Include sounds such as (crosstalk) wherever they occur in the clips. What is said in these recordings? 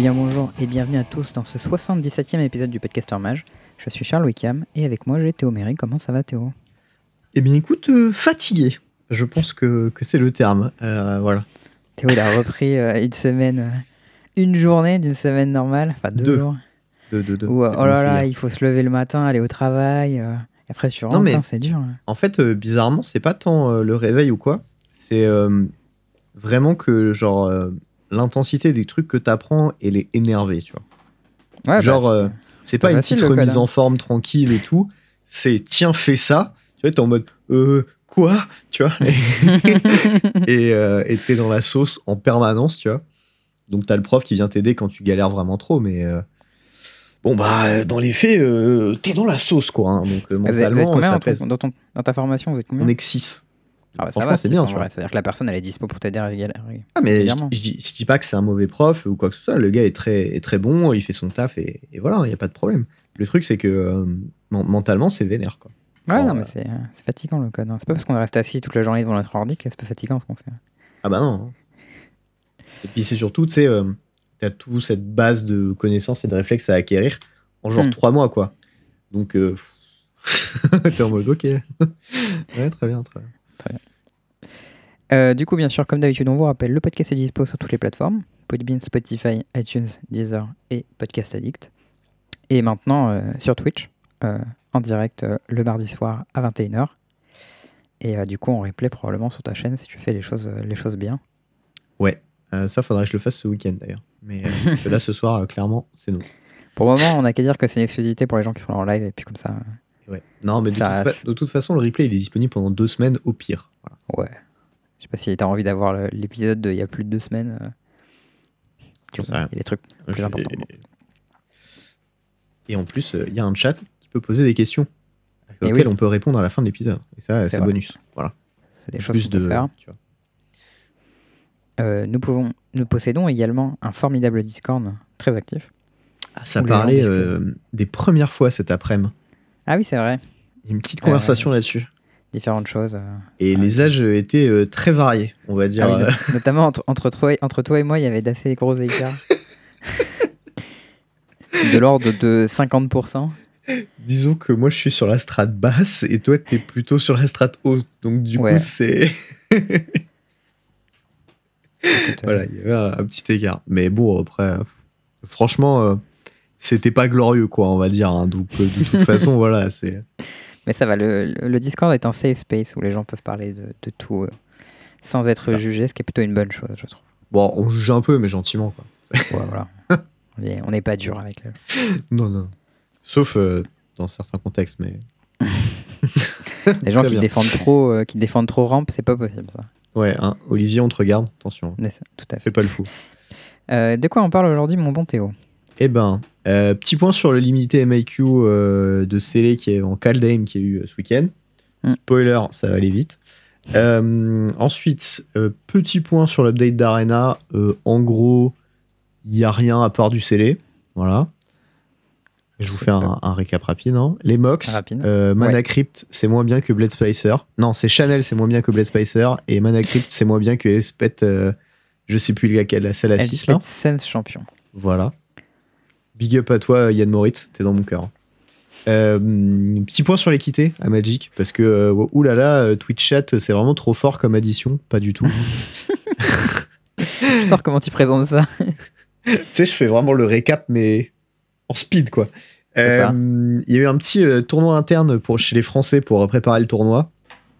bien bonjour et bienvenue à tous dans ce 77e épisode du Podcaster Mage. Je suis Charles Wickham et avec moi j'ai Théo Méry. Comment ça va Théo? Eh bien écoute, euh, fatigué. Je pense que, que c'est le terme. Euh, voilà. Théo il a repris euh, une semaine, une journée d'une semaine normale, enfin deux, Deux. jours. De, de, de- Où, euh, c'est oh là là, il faut se lever le matin, aller au travail. et après tu rentres, Non, mais- hein, c'est dur. hein. En fait, bizarrement, c'est pas tant le réveil ou quoi. C'est vraiment que, genre, l'intensité des trucs que t'apprends, elle est énervée, tu vois. Ouais, genre, bah, euh, c'est pas pas, une petite code, remise hein. en forme tranquille et tout. C'est tiens, fais ça. Tu vois, t'es en mode euh, quoi? Tu vois? (laughs) Et euh, t'es dans la sauce en permanence, tu vois. Donc t'as le prof qui vient t'aider quand tu galères vraiment trop, mais. euh, Bon, bah, dans les faits, euh, t'es dans la sauce, quoi. hein. donc, euh, vous êtes, mentalement, combien ça dans, ton- pèse. dans ton- dans ta formation? Vous êtes combien? On est que 6. Ah bah, ça va, c'est bien, tu vois. Ça veut dire que la personne elle est dispo pour t'aider régulièrement. Ah, mais je, je dis, je dis pas que c'est un mauvais prof ou quoi que ce soit. Le gars est très, est très bon, il fait son taf et, et voilà, il n'y a pas de problème. Le truc, c'est que euh, men- mentalement, c'est vénère, quoi. Ouais, non, mais euh, c'est euh, c'est fatigant le code. hein. C'est pas parce qu'on reste assis toute la journée devant notre ordi que c'est pas fatigant ce qu'on fait. Ah, bah non. Et puis, c'est surtout, tu sais, euh, t'as tout cette base de connaissances et de réflexes à acquérir en genre Hmm. 3 mois, quoi. Donc, euh, (laughs) t'es en mode, ok. (laughs) ouais, très bien, très bien. Euh, du coup, bien sûr, comme d'habitude, on vous rappelle, le podcast est dispo sur toutes les plateformes Podbean, Spotify, iTunes, Deezer et Podcast Addict. Et maintenant euh, sur Twitch, euh, en direct le mardi soir à 21h. Et du coup, on replay probablement sur ta chaîne si tu fais les choses, les choses bien. Euh, ça, faudrait que je le fasse ce week-end, d'ailleurs. Mais (laughs) là, ce soir, clairement, c'est nous. Pour le moment, on n'a qu'à dire que c'est une exclusivité pour les gens qui sont là en live. Et puis comme ça, Ouais. Non, mais de, Ça- toute fa- de toute façon, le replay, il est disponible pendant deux semaines au pire. Voilà. ouais. Je sais pas si t'as envie d'avoir l'épisode d'il y a plus de deux semaines. euh. Il y a des trucs plus Je- importants. Et en plus, euh, il y a un chat qui peut poser des questions Et auxquelles oui. on peut répondre à la fin de l'épisode. Et ça, C'est bonus. Voilà. C'est des En choses plus qu'on peut faire. tu vois. Euh, nous, pouvons, nous possédons également un formidable Discord très actif. Ah, ça parlait euh, des premières fois cet après-midi. Ah oui, c'est vrai. Une petite Euh, conversation là-dessus. Différentes choses. euh. Et les âges étaient euh, très variés, on va dire. Ah oui, Euh, (laughs) notamment entre, entre, toi, et- entre toi et moi, il y avait d'assez gros écarts. (laughs) de l'ordre de 50%. disons que moi, je suis sur la strate basse et toi, t'es plutôt sur la strate haute. Donc, du Ouais. coup, c'est. (laughs) Euh, Voilà, il y avait un, un petit écart. Mais bon, après, euh, franchement, euh, c'était pas glorieux, quoi, on va dire. hein. Donc, euh, de toute (laughs) façon, voilà, c'est. Mais ça va, le, le- Discord est un safe space où les gens peuvent parler de, de tout euh, sans être jugés, ce qui est plutôt une bonne chose, je trouve. Bon, on juge un peu, mais gentiment, quoi. Ouais, voilà. (laughs) On est- On n'est pas dur avec le. Non, non. Sauf euh, dans certains contextes, mais. (laughs) Les gens qui bien. défendent trop, qui défendent trop ramp, c'est pas possible ça. Ouais, hein, Olivier, on te regarde, attention, Tout à fait. fais pas le fou. De quoi on parle aujourd'hui, mon bon Théo? Eh ben, euh, petit point sur le limité MIQ euh, de Célé qui est en Kaldheim qui a eu euh, ce week-end. Mm. Spoiler, ça va aller vite. Ensuite, petit point sur l'update d'Arena. En gros, il n'y a rien à part du Célé. Voilà. Je vous fais un, un récap rapide. hein. Les Mox, euh, Mana Crypt, c'est moins bien que Blade Spicer. Non, c'est Chanel, c'est moins bien que Blade Spicer. Et Mana Crypt, c'est moins bien que Espet, euh, je sais plus laquelle, la celle à 6 là. Elspeth Sense champion. Voilà. Big up à toi, Yann Moritz, t'es dans mon cœur. Euh, petit point sur l'équité à Magic, parce que, euh, oulala, euh, Twitch chat, c'est vraiment trop fort comme addition. Pas du tout. (laughs) J'adore comment tu présentes ça. tu sais, je fais vraiment le récap, mais en speed, quoi. Euh, Il y a eu un petit tournoi interne pour, chez les Français pour préparer le tournoi.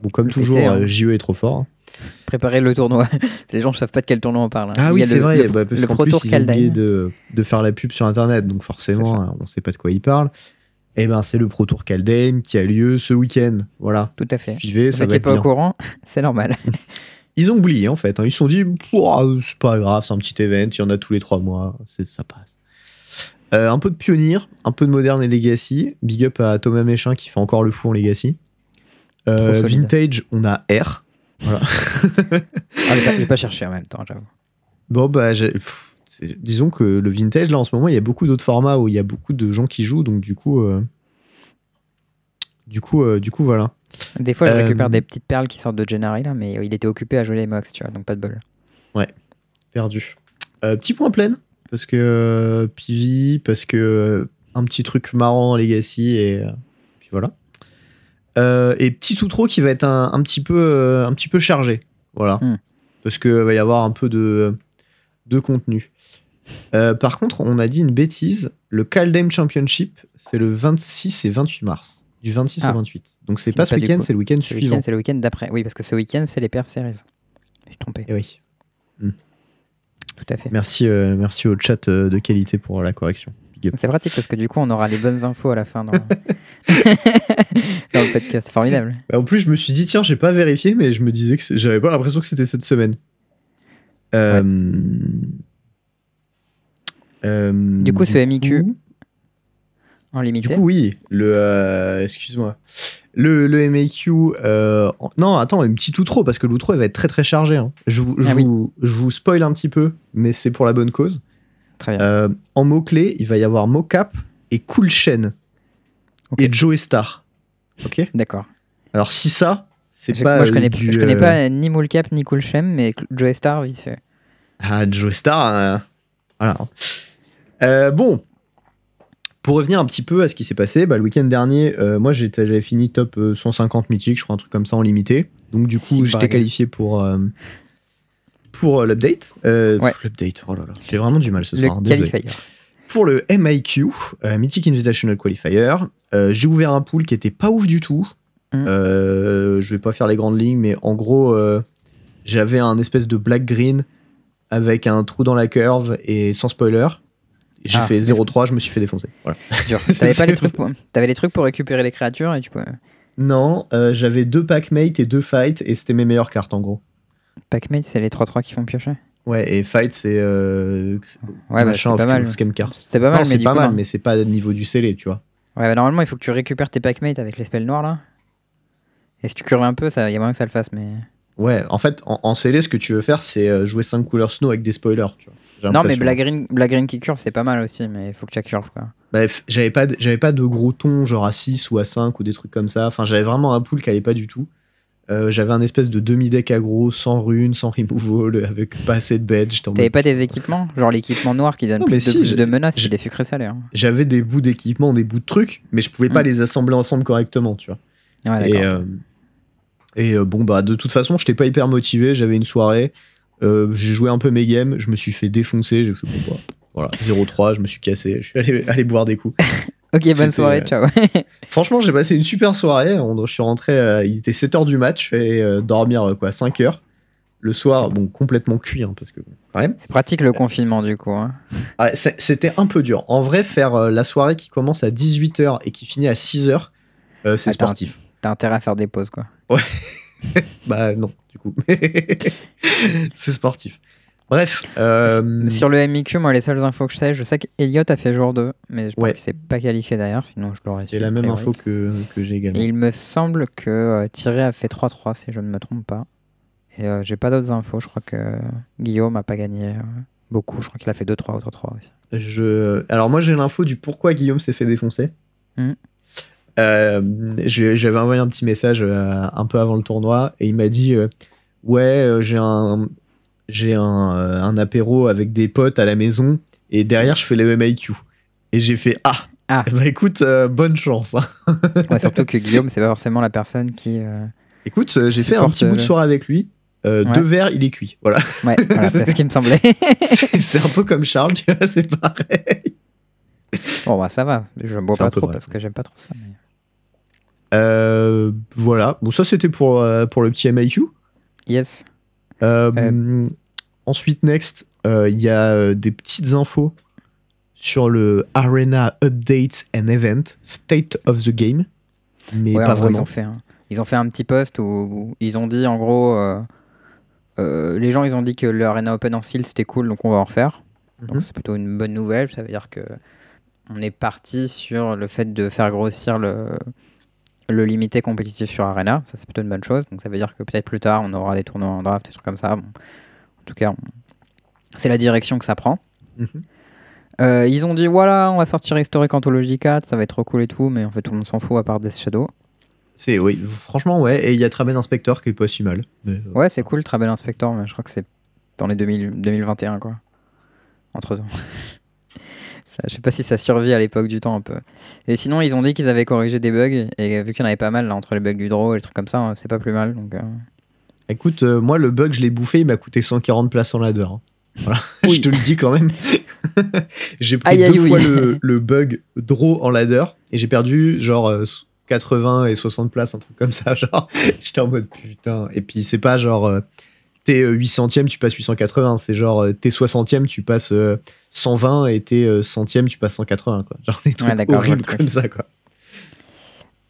Bon, comme Le toujours, hein. JE est trop fort. Préparer le tournoi. (laughs) les gens ne savent pas de quel tournoi on parle. hein. Ah oui, c'est vrai, Le, bah, parce le Pro plus, Tour ils ont oublié de, de faire la pub sur Internet, donc forcément, hein, on sait pas de quoi ils parlent. Et ben, c'est le Pro Tour Kaldheim qui a lieu ce week-end. Voilà. Tout à fait. Vous ça va pas au courant, (laughs) c'est normal. (laughs) Ils ont oublié, en fait. hein. Ils se sont dit, c'est pas grave, c'est un petit event, il y en a tous les trois mois, ça passe. Euh, un peu de Pionnier, un peu de Modern et Legacy. Big up à Thomas Méchin qui fait encore le fou en Legacy. Euh, vintage, on a R. Voilà. (laughs) Ah, j'ai pas, pas cherché en même temps, j'avoue. Bon, bah, pff, disons que le vintage, là, en ce moment, il y a beaucoup d'autres formats où il y a beaucoup de gens qui jouent, donc du coup. euh, Du coup, euh, du coup, voilà. Des fois, je Euh, récupère des petites perles qui sortent de Gennari, là, mais il était occupé à jouer les Mox, tu vois, donc pas de bol. Perdu. Euh, petit point plein. parce que PV, parce que un petit truc marrant Legacy et puis voilà. Euh, et petit outro qui va être un, un petit peu euh, un petit peu chargé, voilà, Hmm. parce que va y avoir un peu de de contenu. Euh, par contre, on a dit une bêtise. Le Caldame Championship, c'est le 26 et 28 mars, du 26 Ah. au 28. Donc c'est pas ce week-end, c'est le week-end suivant. c'est le week-end d'après. Oui, parce que ce week-end, c'est les perf series. Je suis trompé. Eh oui. Tout à fait. Merci, euh, merci au chat de qualité pour la correction. Big up. C'est pratique parce que du coup, on aura les bonnes infos à la fin dans, (laughs) dans le podcast. C'est formidable. Bah, En plus, je me suis dit, tiens, j'ai pas vérifié, mais je me disais que j'avais pas l'impression que c'était cette semaine. Euh, euh, Du coup, ce MIQ coup- en Du limité. coup, oui, le. euh, Excuse-moi. Le, le MAQ. euh, Non, attends, une petite outro, parce que l'outro, elle va être très très chargée. hein. Je, vous, je, Ah oui. vous, je vous spoil un petit peu, mais c'est pour la bonne cause. Très bien. Euh, en mots-clés, il va y avoir mocap et cool chain. Et Joe Star. Ok D'accord. Alors, si ça, c'est pas. Moi, je euh, connais, du, je connais euh, pas ni Moolcap ni Coolshem, mais Joe Star, vite fait. Ah, Joe Star. euh, Voilà. Bon. Pour revenir un petit peu à ce qui s'est passé, bah, le week-end dernier, euh, moi j'avais fini top euh, 150 mythique, je crois un truc comme ça en limité. Donc du coup, j'étais qualifié pour, euh, pour euh, l'update. Euh, Ouais. L'update, oh là là, j'ai vraiment du mal ce Le soir. hein, désolé. qualifier. Pour le MIQ, euh, Mythic Invitational Qualifier, j'ai ouvert un pool qui était pas ouf du tout. Euh, je vais pas faire les grandes lignes, mais en gros, j'avais un espèce de black green avec un trou dans la curve et sans spoiler. J'ai Ah, fait mais 0-3, je me suis fait défoncer. Voilà. (laughs) T'avais pas les trucs (laughs) pour... Les trucs pour récupérer les créatures et tu peux. Non, euh, j'avais deux pack-mate et deux fight et c'était mes meilleures cartes en gros. Pac-Mate, c'est les 3-3 qui font piocher. Ouais, et fight c'est. Euh, Ouais, bah, machin c'est pas mal. C'est pas mal, non, mais pas coup, mal, mais c'est pas au niveau du scellé, tu vois. Ouais, bah, normalement, il faut que tu récupères tes Pac-Mates avec les spells noirs là. Et si tu curves un peu, il y a moyen que ça le fasse, mais. Ouais, en fait, en, en scellé, ce que tu veux faire, c'est euh, jouer 5 couleurs snow avec des spoilers. Tu vois. Non, mais. Black Green, Black Green qui curve, c'est pas mal aussi, mais il faut que tu curves quoi. Bref, j'avais pas, de- j'avais pas de gros tons, genre à 6 ou à 5 ou des trucs comme ça. Enfin, j'avais vraiment un pool qui allait pas du tout. Euh, j'avais un espèce de demi-deck aggro, sans runes, sans removal, avec pas assez de en T'avais pas des équipements? Genre l'équipement noir qui donne Non, plus, de, plus j'ai- de menaces, j'ai- des sucrés salés. Hein. J'avais des bouts d'équipement, des bouts de trucs, mais je pouvais pas Mm. les assembler ensemble correctement, tu vois. Ouais, Et, d'accord. euh, et euh, bon, bah, de toute façon, j'étais pas hyper motivé. J'avais une soirée. euh, j'ai joué un peu mes games. Je me suis fait défoncer. J'ai fait, bon, bah, voilà, 0-3. Je me suis cassé. Je suis allé, allé boire des coups. (laughs) ok, bonne soirée, euh, ciao. (laughs) Franchement, j'ai passé une super soirée. On- je suis rentré, euh, il était 7h du match. Allé euh, dormir, quoi, 5 heures. Le soir, bon, complètement cuit, hein, parce que, quand même. c'est pratique le confinement du coup. hein. Ouais, c'est- c'était un peu dur. En vrai, faire euh, la soirée qui commence à 18h et qui finit à 6h, euh, c'est Ah, sportif. T'as intérêt à faire des pauses quoi. (laughs) Bah non, du coup. (laughs) c'est sportif. Bref. euh, Sur le MIQ, moi, les seules infos que je sais, je sais qu'Eliott a fait jour 2, mais je pense Ouais. qu'il s'est pas qualifié d'ailleurs, sinon je l'aurais su. c'est la a même info que, que j'ai également. Et il me semble que euh, Thierry a fait 3-3, si je ne me trompe pas. Et euh, j'ai pas d'autres infos, je crois que Guillaume a pas gagné beaucoup, je crois qu'il a fait 2-3 ou 3-3 aussi. Je... Alors moi j'ai l'info du pourquoi Guillaume s'est fait défoncer. Hmm. Euh, J'avais envoyé un petit message euh, un peu avant le tournoi et il m'a dit euh, ouais euh, j'ai un j'ai un, euh, un apéro avec des potes à la maison et derrière je fais les MIQ et j'ai fait ah Ah. bah écoute euh, bonne chance hein. Ouais, surtout que Guillaume, c'est pas forcément la personne qui. euh, écoute j'ai fait un petit bout de soirée avec lui euh, Ouais. deux verres il est cuit voilà Ouais, voilà, c'est ce qui me semblait. (laughs) c'est un peu comme Charles tu vois c'est pareil bon, bah ça va, je bois pas trop vrai. parce que j'aime pas trop ça. mais- Euh, voilà bon ça c'était pour pour le petit MIQ Yes. Euh. Ensuite, next, euh, il y a euh, des petites infos sur le Arena Update and Event State of the Game, mais Ouais, pas ils vraiment. ont fait un, ils ont fait un petit post où, où ils ont dit en gros, euh, euh, les gens ils ont dit que le Arena Open en style c'était cool donc on va en refaire. Donc Mhm. c'est plutôt une bonne nouvelle. Ça veut dire que on est parti sur le fait de faire grossir le, le limité compétitif sur Arena. Ça c'est plutôt une bonne chose. Donc ça veut dire que peut-être plus tard on aura des tournois en draft, des trucs comme ça. Bon, en tout cas, c'est la direction que ça prend. Mhm. Euh, ils ont dit voilà, on va sortir Historic Anthology 4, ça va être trop cool et tout, mais en fait tout le monde s'en fout à part Death Shadow. C'est oui, franchement ouais, et il y a Traben Inspector qui est pas si mal. mais, euh, Ouais, c'est cool, très bel inspector, mais je crois que c'est dans les 2000 2021 quoi. entre temps. (laughs) Ça, je sais pas si ça survit à l'époque du temps un peu. Et sinon, ils ont dit qu'ils avaient corrigé des bugs. Et vu qu'il y en avait pas mal là, entre les bugs du draw et les trucs comme ça, hein, c'est pas plus mal. Donc, euh, Écoute, euh, moi, le bug, je l'ai bouffé, il m'a coûté 140 places en ladder. hein. Voilà, (laughs) Oui. je te le dis quand même. (laughs) j'ai pris Aïe, aïe, deux oui. fois le, le bug draw en ladder et j'ai perdu genre euh, 80 et 60 places, un truc comme ça. (laughs) Genre, j'étais en mode putain. Et puis, c'est pas genre euh, t'es euh, 800ème, tu passes 880. C'est genre euh, t'es 60ème, tu passes euh, 120 et t'es euh, centième, tu passes 180. Quoi. Genre des trucs Ouais, horribles comme ça. Quoi.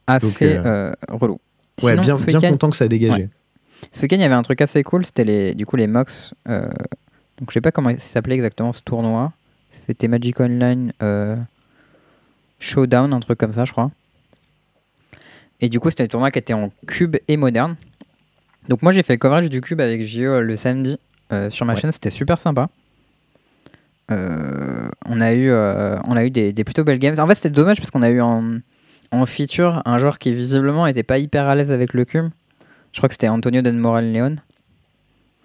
assez euh, euh, relou. Ouais, Sinon, bien, content que ça a dégagé. Ouais. Ce week-end, il y avait un truc assez cool, c'était les, du coup les MOX. euh, donc je sais pas comment s'appelait exactement ce tournoi. C'était Magic Online euh, Showdown, un truc comme ça, je crois. Et du coup, c'était un tournoi qui était en cube et moderne. Donc moi, j'ai fait le coverage du cube avec JO le samedi euh, sur ma Ouais. chaîne, c'était super sympa. On a eu, on a eu des, des plutôt belles games. En fait, c'était dommage parce qu'on a eu en, en feature un joueur qui visiblement était pas hyper à l'aise avec le cube. Je crois que c'était Antonio Den Moral Leon.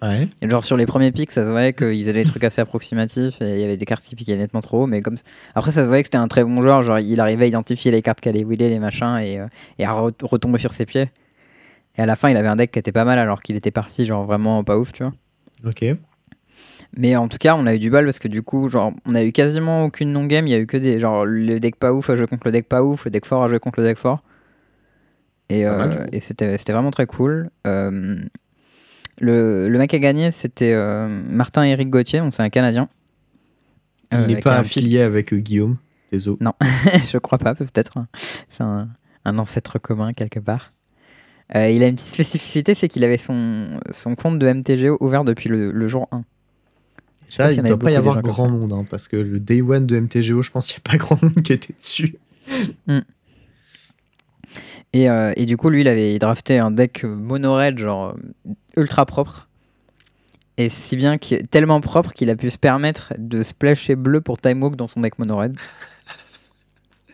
Ouais. Et genre sur les premiers pics, ça se voyait qu'ils avaient des trucs assez approximatifs et il y avait des cartes qui piquaient nettement trop haut. Mais comme après, ça se voyait que c'était un très bon joueur. Genre, il arrivait à identifier les cartes qu'elle allait wheeler, les machins et, euh, et à re- retomber sur ses pieds. Et à la fin, il avait un deck qui était pas mal alors qu'il était parti, genre vraiment pas ouf, tu vois. Ok. Mais en tout cas, on a eu du bal parce que du coup, genre, on a eu quasiment aucune non-game. Il y a eu que des. Genre, le deck pas ouf a joué contre le deck pas ouf, le deck fort a joué contre le deck fort. Et, mal, euh, et c'était c'était vraiment très cool. Euh, le, le mec a gagné, c'était euh, Martin Eric Gauthier, donc c'est un Canadien. Il n'est pas affilié avec Guillaume. Désolé. (laughs) je crois pas, peut-être. C'est un, un ancêtre commun quelque part. Euh, il a une petite spécificité, c'est qu'il avait son, son compte de MTGO ouvert depuis le, le jour 1. Je pas il ne doit pas y avoir grand monde, hein, parce que le day one de MTGO, je pense qu'il n'y a pas grand monde qui était dessus. Et, euh, et du coup, lui, il avait drafté un deck mono red, genre euh, ultra propre. Et si bien tellement propre qu'il a pu se permettre de splasher bleu pour Time Walk dans son deck mono red.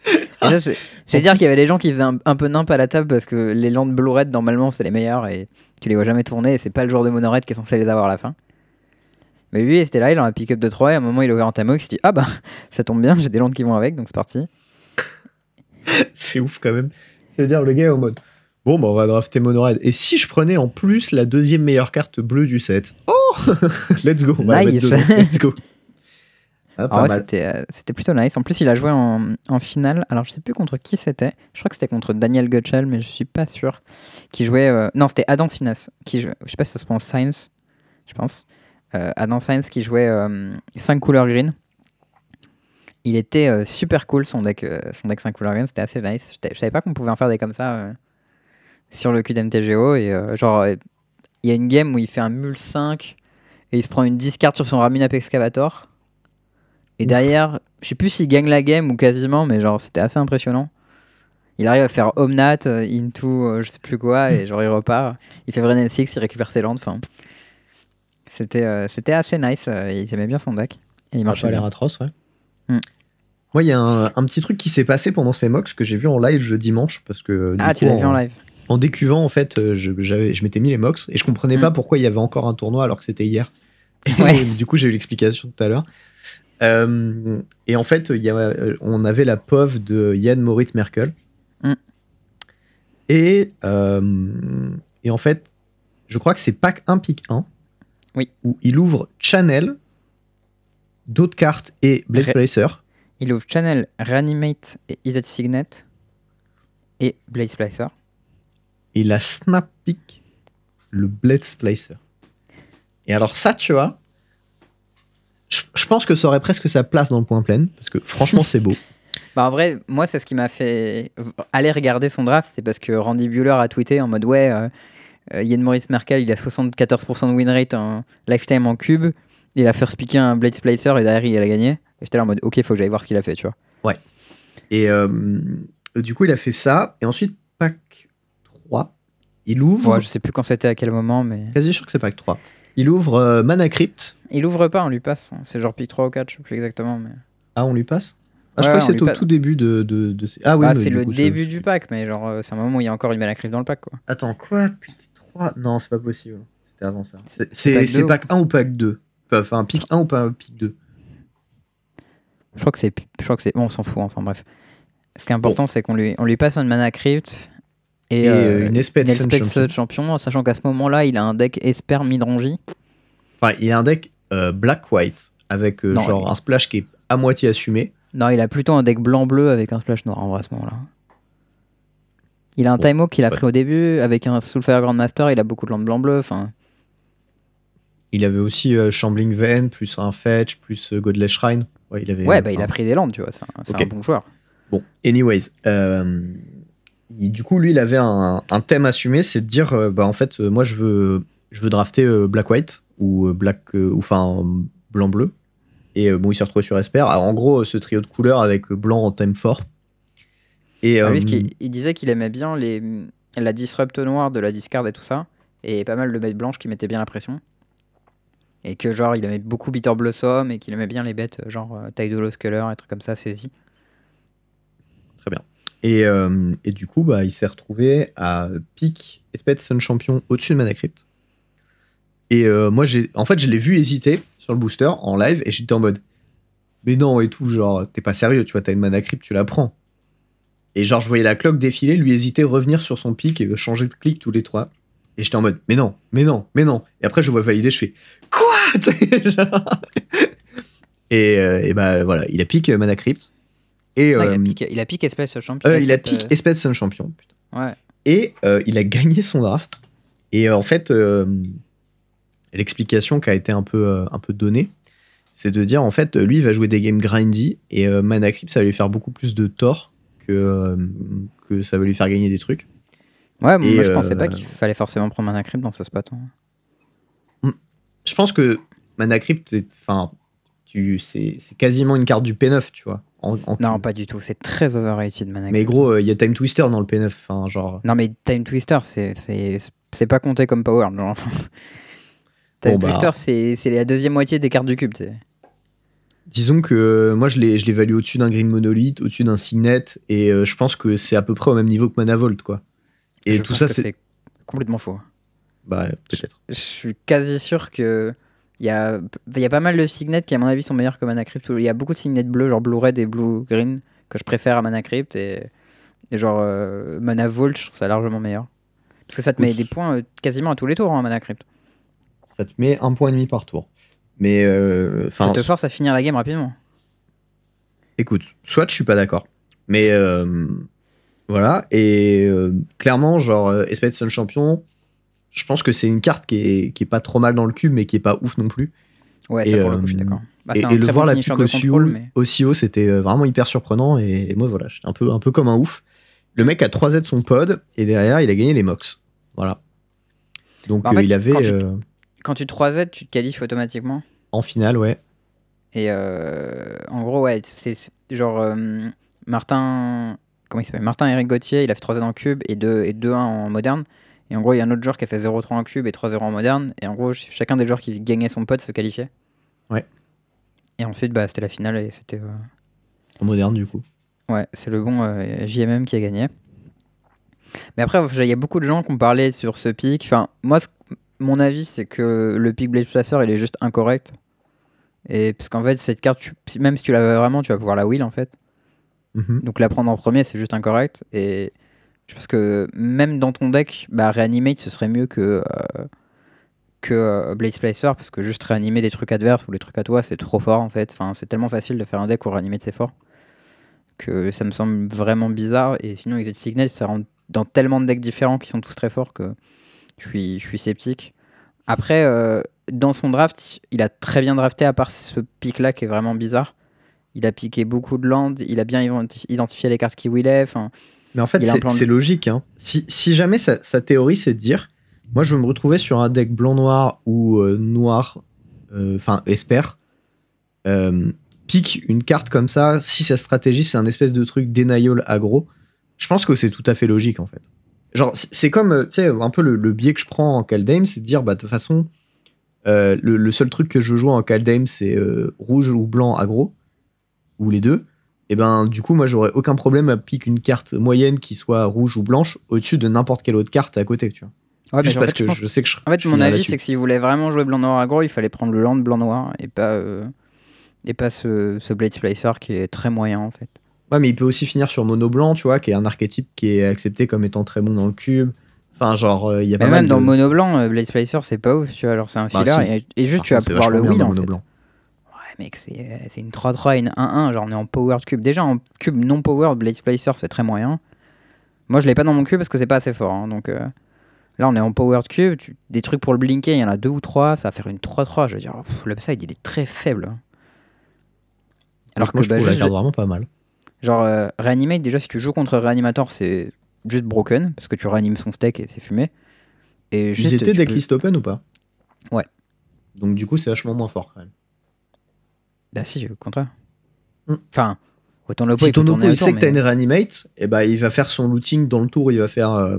Et ça, c'est dire qu'il y avait des gens qui faisaient un, peu nimp à la table parce que les landes blue red, normalement, c'est les meilleurs et tu les vois jamais tourner et c'est pas le joueur de mono red qui est censé les avoir à la fin. Mais lui, il était là, il en a pick up de 3 et à un moment, il a ouvert un Time Walk, il s'est dit Ah bah, (laughs) ça tombe bien, j'ai des landes qui vont avec, donc c'est parti. (laughs) C'est ouf quand même. Ça veut dire le gars est en mode Bon, bah, on va drafter Monored. Et si je prenais en plus la deuxième meilleure carte bleue du set? Oh (laughs) Let's go on va la Nice. mettre dedans. Let's go (laughs) Ah, Ah ouais, mal. c'était, euh, c'était plutôt nice. En plus, il a joué en, en finale. Alors, je sais plus contre qui c'était. Je crois que c'était contre Daniel Gutschel, mais je suis pas sûr. Qui jouait. euh, Non, c'était Adam Sinas. Qui jouait... Je sais pas si ça se prononce Science, je pense. Euh, Adam Science qui jouait 5 couleurs green. Il était euh, super cool son deck, euh, son deck 5 couleurs. C'était assez nice. Je je savais pas qu'on pouvait en faire des comme ça euh, sur le QDMTGO. Et euh, genre, il y a une game où il fait un mule 5 et il se prend une 10 cartes sur son Raminap Excavator. Et derrière, je sais plus s'il gagne la game ou quasiment, mais genre c'était assez impressionnant. Il arrive à faire Omnat, Into, je sais plus quoi, et genre il (laughs) repart. Il fait Vrennen 6, il récupère ses landes. Enfin, c'était c'était assez nice. J'aimais bien son deck. Et il Ça a marchait pas l'air bien. atroce, ouais. Hmm. Moi, il y a un, un petit truc qui s'est passé pendant ces mocks que j'ai vu en live je dimanche. Parce que, du Ah, coup, tu l'as vu en live En décuvant, en fait, euh, je, je m'étais mis les mocks et je comprenais Mm. pas pourquoi il y avait encore un tournoi alors que c'était hier. (laughs) Ouais. du coup, j'ai eu l'explication tout à l'heure. Euh, et en fait, y a, euh, on avait la POV de Yann Moritz Merkel. Mm. Et, euh, et en fait, je crois que c'est pack 1, pick 1. Oui. Où il ouvre Channel, d'autres cartes et Blaze Ré- Placer. Il ouvre Channel, Reanimate et Izzet Signet. Et. Et il a snap pick le Blade Placer. Et alors ça, tu vois, je, je pense que ça aurait presque sa place dans le point plein, parce que franchement, c'est beau. (laughs) Bah en vrai, moi, c'est ce qui m'a fait aller regarder son draft. C'est parce que Randy Bueller a tweeté en mode Ouais, euh, euh, Yann Maurice Merkel, il a 74% de win rate en lifetime en cube. Il a first pické un Blade Splicer et derrière, il a gagné. Et j'étais là en mode Ok, faut que j'aille voir ce qu'il a fait, tu vois. Et euh, du coup, il a fait ça. Et ensuite, pack 3, il ouvre. Ouais, je sais plus quand c'était, à quel moment, mais. Quasi sûr que c'est pack 3. Il ouvre euh, Mana Crypt. Il ouvre pas, on lui passe. C'est genre pick 3 ou 4, je sais plus exactement. Mais... Ah, on lui passe? Ah, je Ouais, crois que c'est au passe. tout début de. de, de ces- Ah oui, Ah, mais c'est le coup, début du pack, mais genre, euh, c'est un moment où il y a encore une Malacrypte dans le pack, quoi. Attends, quoi? Pick 3 Non, c'est pas possible. C'était avant ça. C'est- pack pack 1 ou pack 2 Enfin, pick 1 ou pas pick 2 Je crois que c'est. Je crois que c'est. Bon, on s'en fout, enfin bref. Ce qui est important, c'est qu'on lui, on lui passe un mana crypt et, Et, euh, euh, une espèce une espèce champion. champion, sachant qu'à ce moment-là, il a un deck Esper Midrangy. Enfin, il a un deck euh, black-white avec euh, Non, genre un splash qui est à moitié assumé. Non, il a plutôt un deck blanc-bleu avec un splash noir en vrai à ce moment-là. Il a un Bon, qu'il a ouais. pris au début avec un Soulfire Grandmaster, il a beaucoup de landes blanc-bleu. Enfin, Il avait aussi euh, Shambling Vein, plus un Fetch, plus euh, Godless Shrine. Ouais, il avait. ouais, euh, bah, il a pris des landes, tu vois. C'est un, bon joueur. Bon, anyways. euh, il- du coup, lui, il avait un, un thème assumé, c'est de dire, euh, bah en fait, euh, moi, je veux, je veux drafter euh, Black-White ou euh, Black, euh, ou enfin blanc-bleu. Et euh, bon, il s'est retrouvé sur Esper. Alors, en gros, ce trio de couleurs avec euh, blanc en thème fort. Et Ah, euh, qu'il- il disait qu'il aimait bien les, la disrupt noire de la discard et tout ça, et pas mal de bêtes blanches qui mettaient bien la pression. Et que genre il aimait beaucoup Bitter Blossom et qu'il aimait bien les bêtes genre euh, Tidal Sculler et trucs comme ça, saisie. Et, euh, et du coup, bah, il s'est retrouvé à pick Espèce Sun Champion au-dessus de Mana Crypt. Et euh, moi, en fait, je l'ai vu hésiter sur le booster en live et j'étais en mode, mais non, et tout, genre, t'es pas sérieux, tu vois, t'as une Mana Crypt, tu la prends. Et genre, je voyais la cloque défiler, lui hésiter, revenir sur son pic et changer de clic tous les trois. Et j'étais en mode, mais non, mais non, mais non. Et après, je vois valider, je fais. (laughs) et, euh, et bah voilà, il a pick euh, Mana Crypt. Et, il, euh, a piqué, il a piqué Espèce Champion. il a Espèce Champion. putain. Ouais. Et il a gagné son draft. Et en fait, l'explication qui a été un peu, un peu donnée, c'est de dire en fait, lui, il va jouer des games grindy et Mana Crypt, ça va lui faire beaucoup plus de tort que, que ça va lui faire gagner des trucs. Ouais, moi je pensais pas qu'il fallait forcément prendre Mana Crypt dans ce spot. hein. Je pense que Mana Crypt, c'est- enfin, tu, c'est, c'est quasiment une carte du P9, tu vois. en- en Non, pas du tout. C'est très overrated Mana Mais gros, euh, il y a Time Twister dans le P9, enfin, genre. Non, mais Time Twister, c'est- c'est c'est pas compté comme power. genre. (laughs) Time Bon, bah. Twister, c'est c'est la deuxième moitié des cartes du cube. tu sais. Disons que euh, moi je l'évalue au-dessus d'un Green Monolith, au-dessus d'un Signet, et euh, je pense que c'est à peu près au même niveau que Manavolt, quoi. Et Je tout pense ça, que c'est. complètement faux. Bah, peut-être. Je suis quasi sûr que il y a, y a pas mal de signets qui, à mon avis, sont meilleurs que Mana Crypt. Il y a beaucoup de signets bleus, genre Blue Red et Blue Green, que je préfère à Mana Crypt. Et, et genre euh, Mana Vault, je trouve ça largement meilleur. Parce que ça te met Oups. des points euh, quasiment à tous les tours, hein, Mana Crypt. Ça te met un point et demi par tour. Mais, euh, Ça te force à finir la game rapidement. écoute, soit je suis pas d'accord. Mais euh, voilà, et clairement, genre, Espèce Sun Champion, je pense que c'est une carte qui est, qui est pas trop mal dans le cube, mais qui est pas ouf non plus. Ouais, Et, ça pour le euh, coup, je suis d'accord. Bah, et et le voir la pique aussi contrôle, haut, mais aussi haut, c'était euh, vraiment hyper surprenant. Et, et moi, voilà, j'étais un peu, un peu comme un ouf. Le mec a 3 Z son pod, et derrière, il a gagné les Mox. Voilà. Donc, Bah, en euh, fait, il avait quand tu- euh, quand tu 3Z, tu te qualifies automatiquement. en finale, ouais. Et euh, en gros, ouais, c'est genre euh, Martin. Comment il s'appelle? Martin Eric Gauthier, il a fait 3Z en cube et 2 et 2-1 en moderne. Et en gros, il y a un autre joueur qui a fait 0-3 en cube et 3-0 en moderne. Et en gros, ch- chacun des joueurs qui gagnait son pote se qualifiait. Ouais. Et ensuite, bah, c'était la finale et c'était. euh, En moderne, du coup. Ouais, c'est le bon euh, JMM qui a gagné. Mais après, il y a beaucoup de gens qui ont parlé sur ce pic. Enfin, moi, mon avis, c'est que le pic Blade Placer, il est juste incorrect. Et parce qu'en fait, cette carte, tu- même si tu l'avais vraiment, tu vas pouvoir la wheel en fait. Mhm. Donc la prendre en premier, c'est juste incorrect. Et je pense que même dans ton deck, bah, Reanimate, ce serait mieux que, euh, que euh, Blade Splicer, parce que juste réanimer des trucs adverses ou les trucs à toi, c'est trop fort en fait. Enfin, c'est tellement facile de faire un deck où Reanimate c'est fort que ça me semble vraiment bizarre. Et sinon, Exit Signal, ça rentre dans tellement de decks différents qui sont tous très forts que je suis, je suis sceptique. Après, euh, dans son draft, il a très bien drafté, à part ce pic-là qui est vraiment bizarre. Il a piqué beaucoup de lands, il a bien identi- identifié les cartes qui. Enfin, Mais en fait, c'est logique. Hein. Si, si jamais sa, sa théorie, c'est de dire moi, je veux me retrouver sur un deck blanc-noir ou euh, noir, euh, enfin, Esper, euh, pique une carte comme ça. Si sa stratégie, c'est un espèce de truc denial aggro, je pense que c'est tout à fait logique, en fait. Genre, c'est- comme, tu sais, un peu le, le biais que je prends en Kaldheim, c'est de dire, bah, de toute façon, le, le seul truc que je joue en Kaldheim, c'est rouge ou blanc aggro, ou les deux et ben du coup moi j'aurais aucun problème à piquer une carte moyenne qui soit rouge ou blanche au-dessus de n'importe quelle autre carte à côté, tu vois. ouais, Juste en parce je que pense- je sais que je en fait, je mon avis, c'est que s'il voulait vraiment jouer blanc-noir aggro, il fallait prendre le land blanc-noir et pas, euh, Et pas ce, ce Blade Splicer qui est très moyen en fait. Ouais, mais il peut aussi finir sur Mono Blanc, tu vois, qui est un archétype qui est accepté comme étant très bon dans le cube. Enfin, genre, euh, il y a Mais pas même mal dans. Mono Blanc, euh, Blade Splicer c'est pas ouf, tu vois. Alors c'est un Bah, filler et, et juste Par tu vas contre, pouvoir le wheel en Mono fait. Blanc. Mec, c'est euh, c'est une 3-3 et une 1-1. Genre on est en powered cube. Déjà en cube non powered, Blade Splicer c'est très moyen. Moi je l'ai pas dans mon cube parce que c'est pas assez fort. hein, donc euh, là on est en powered cube. tu- Des trucs pour le blinker, il y en a deux ou trois. Ça va faire une 3-3. Je veux dire, pff, l'upside il est très faible. hein. Alors Moi, que je bah, trouve juste- vraiment pas mal. Genre, euh, Reanimate, déjà, si tu joues contre Reanimator, c'est juste broken, parce que tu réanimes son steak et c'est fumé. Et juste, Ils étaient decklist open ou pas? Ouais. Donc, du coup, c'est vachement moins fort quand même. Bah si, au contraire. Hmm. Enfin, autant le Si il ton il autour, sait que t'as une reanimate, et bah, il va faire son looting dans le tour, il va faire euh,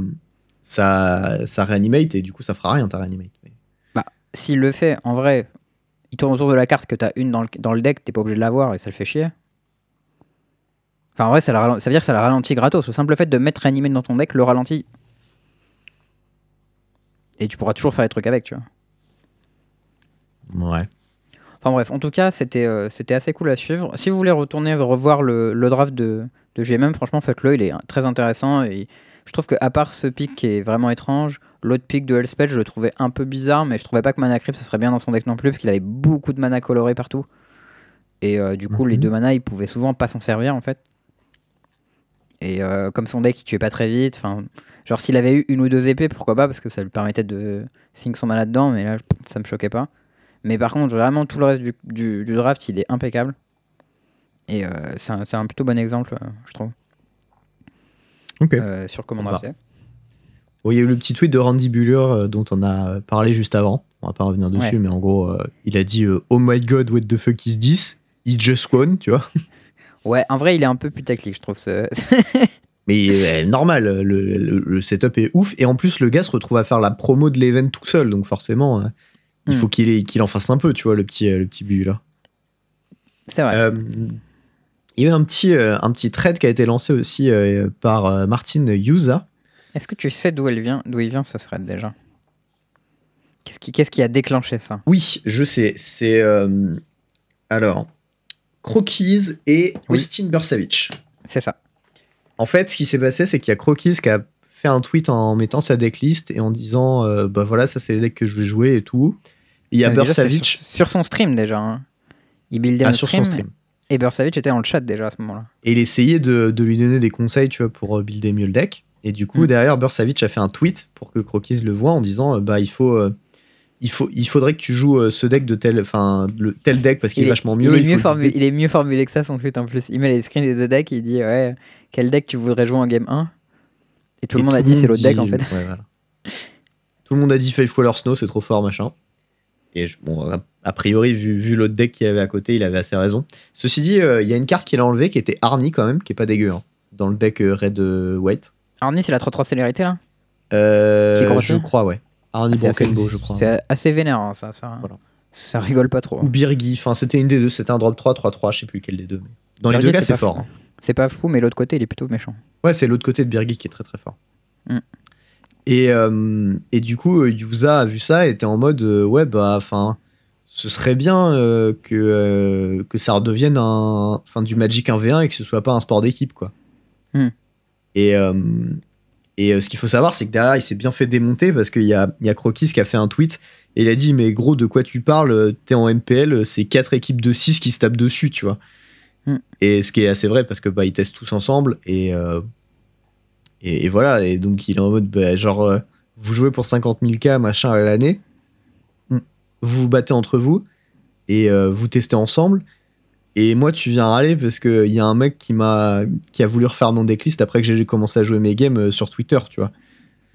sa, sa reanimate, et du coup, ça fera rien ta reanimate. Mais- S'il le fait, en vrai, il tourne autour de la carte que t'as une dans le, dans le deck, t'es pas obligé de l'avoir et ça le fait chier. Enfin, en vrai, ça, la ça veut dire que ça la ralentit gratos. Le simple fait de mettre Reanimate dans ton deck le ralentit. Et tu pourras toujours faire les trucs avec, tu vois. Ouais. Enfin bref, en tout cas, c'était euh, c'était assez cool à suivre. Si vous voulez retourner revoir le, le draft de, de GMM, franchement, faites-le, il est très intéressant. Et je trouve qu'à part ce pic qui est vraiment étrange, l'autre pic de Hellspell, je le trouvais un peu bizarre, mais je trouvais pas que Mana Crypt, ce serait bien dans son deck non plus, parce qu'il avait beaucoup de mana coloré partout. Et euh, du coup, les Mhm. deux mana, il pouvait souvent pas s'en servir, en fait. Et euh, comme son deck, il tuait pas très vite, enfin... Genre s'il avait eu une ou deux épées, pourquoi pas, parce que ça lui permettait de sync son mana dedans, mais là, ça me choquait pas. Mais par contre, vraiment, tout le reste du, du- du draft, il est impeccable. Et euh, c'est un, c'est un plutôt bon exemple, euh, je trouve, Ok. euh, sur comment drafter. Bon, il y a eu le petit tweet de Randy Buller euh, dont on a parlé juste avant. On va pas revenir dessus, Ouais. mais en gros, euh, il a dit euh, Oh my god, what the fuck is this? He just won, tu vois. (laughs) Ouais, en vrai, il est un peu putaclic, je trouve. Ce... (laughs) Mais euh, normal, le, le- le setup est ouf. Et en plus, le gars se retrouve à faire la promo de l'event tout seul. Donc forcément, euh, il Hmm. faut qu'il ait- qu'il en fasse un peu, tu vois, le petit, euh, le petit but là. c'est vrai. Euh, il y a eu un petit, euh, un petit thread qui a été lancé aussi par Martin Yusa. Est-ce que tu sais d'où elle vient, d'où il vient ce thread déjà? Qu'est-ce qui, qu'est-ce qui a déclenché ça? Oui, je sais. C'est. euh, alors. Croquise et Oui. Austin Bursavich. C'est ça. En fait, ce qui s'est passé, c'est qu'il y a Croquise qui a fait un tweet en mettant sa decklist et en disant euh, Bah voilà, ça c'est les decks que je vais jouer et tout. Il y a Bursavich sur, sur son stream déjà. hein. Il buildait ah, un sur stream, son stream. et Bursavich était dans le chat déjà à ce moment-là. Et il essayait de, de lui donner des conseils, tu vois, pour euh, builder mieux le deck. Et du coup, Mm. derrière, Bursavich a fait un tweet pour que Croquise le voit en disant euh, Bah il faut. euh, il, faut, il faudrait que tu joues euh, ce deck de tel, enfin, le- tel deck parce qu'il est, vachement mieux. Il est, il mieux formu- il est mieux formulé que ça son tweet en plus. Il met les screens des deux decks et il dit ouais quel deck tu voudrais jouer en game 1 Et tout le monde a dit c'est l'autre deck en fait. ouais, voilà. Tout le monde a dit Five Color Snow, c'est trop fort, machin. Et je- bon, a- priori, vu, vu l'autre deck qu'il avait à côté, il avait assez raison. Ceci dit, euh, il y a une carte qu'il a enlevée qui était Arnie quand même, qui est pas dégueu, hein, dans le deck euh, Red euh, White. Arnie c'est la 3-3 célérité là? Euh, je hein crois, ouais. Arnie C'est assez, Broken je crois. c'est assez vénère hein, ça. Ça, Voilà. ça rigole pas trop. Ou Birgi, enfin c'était une des deux, c'était un drop 3, 3, 3, je sais plus lequel des deux. Mais... Dans les deux cas, c'est fort. fou. hein. C'est pas fou mais l'autre côté il est plutôt méchant. Ouais, c'est l'autre côté de Birgi qui est très très fort. Mm. Et, euh, et du coup, euh, Yusa a vu ça et était en mode euh, ouais, bah, enfin, ce serait bien euh, que, euh, que ça redevienne un, enfin, du Magic 1v1 et que ce soit pas un sport d'équipe, quoi. Mm. Et, euh, et ce qu'il faut savoir, c'est que derrière, il s'est bien fait démonter parce qu'il y a, y a Crokis qui a fait un tweet et il a dit Mais gros, de quoi tu parles? T'es en MPL, c'est quatre équipes de 6 qui se tapent dessus, tu vois. Mm. Et ce qui est assez vrai parce que bah, ils testent tous ensemble et, et, et voilà. Et donc il est en mode bah, genre, euh, vous jouez pour 50 000 K machin à l'année, Mm. vous vous battez entre vous et euh, vous testez ensemble. Et moi, tu viens râler parce qu'il y a un mec qui m'a qui a voulu refaire mon decklist après que j'ai commencé à jouer mes games euh, sur Twitter, tu vois.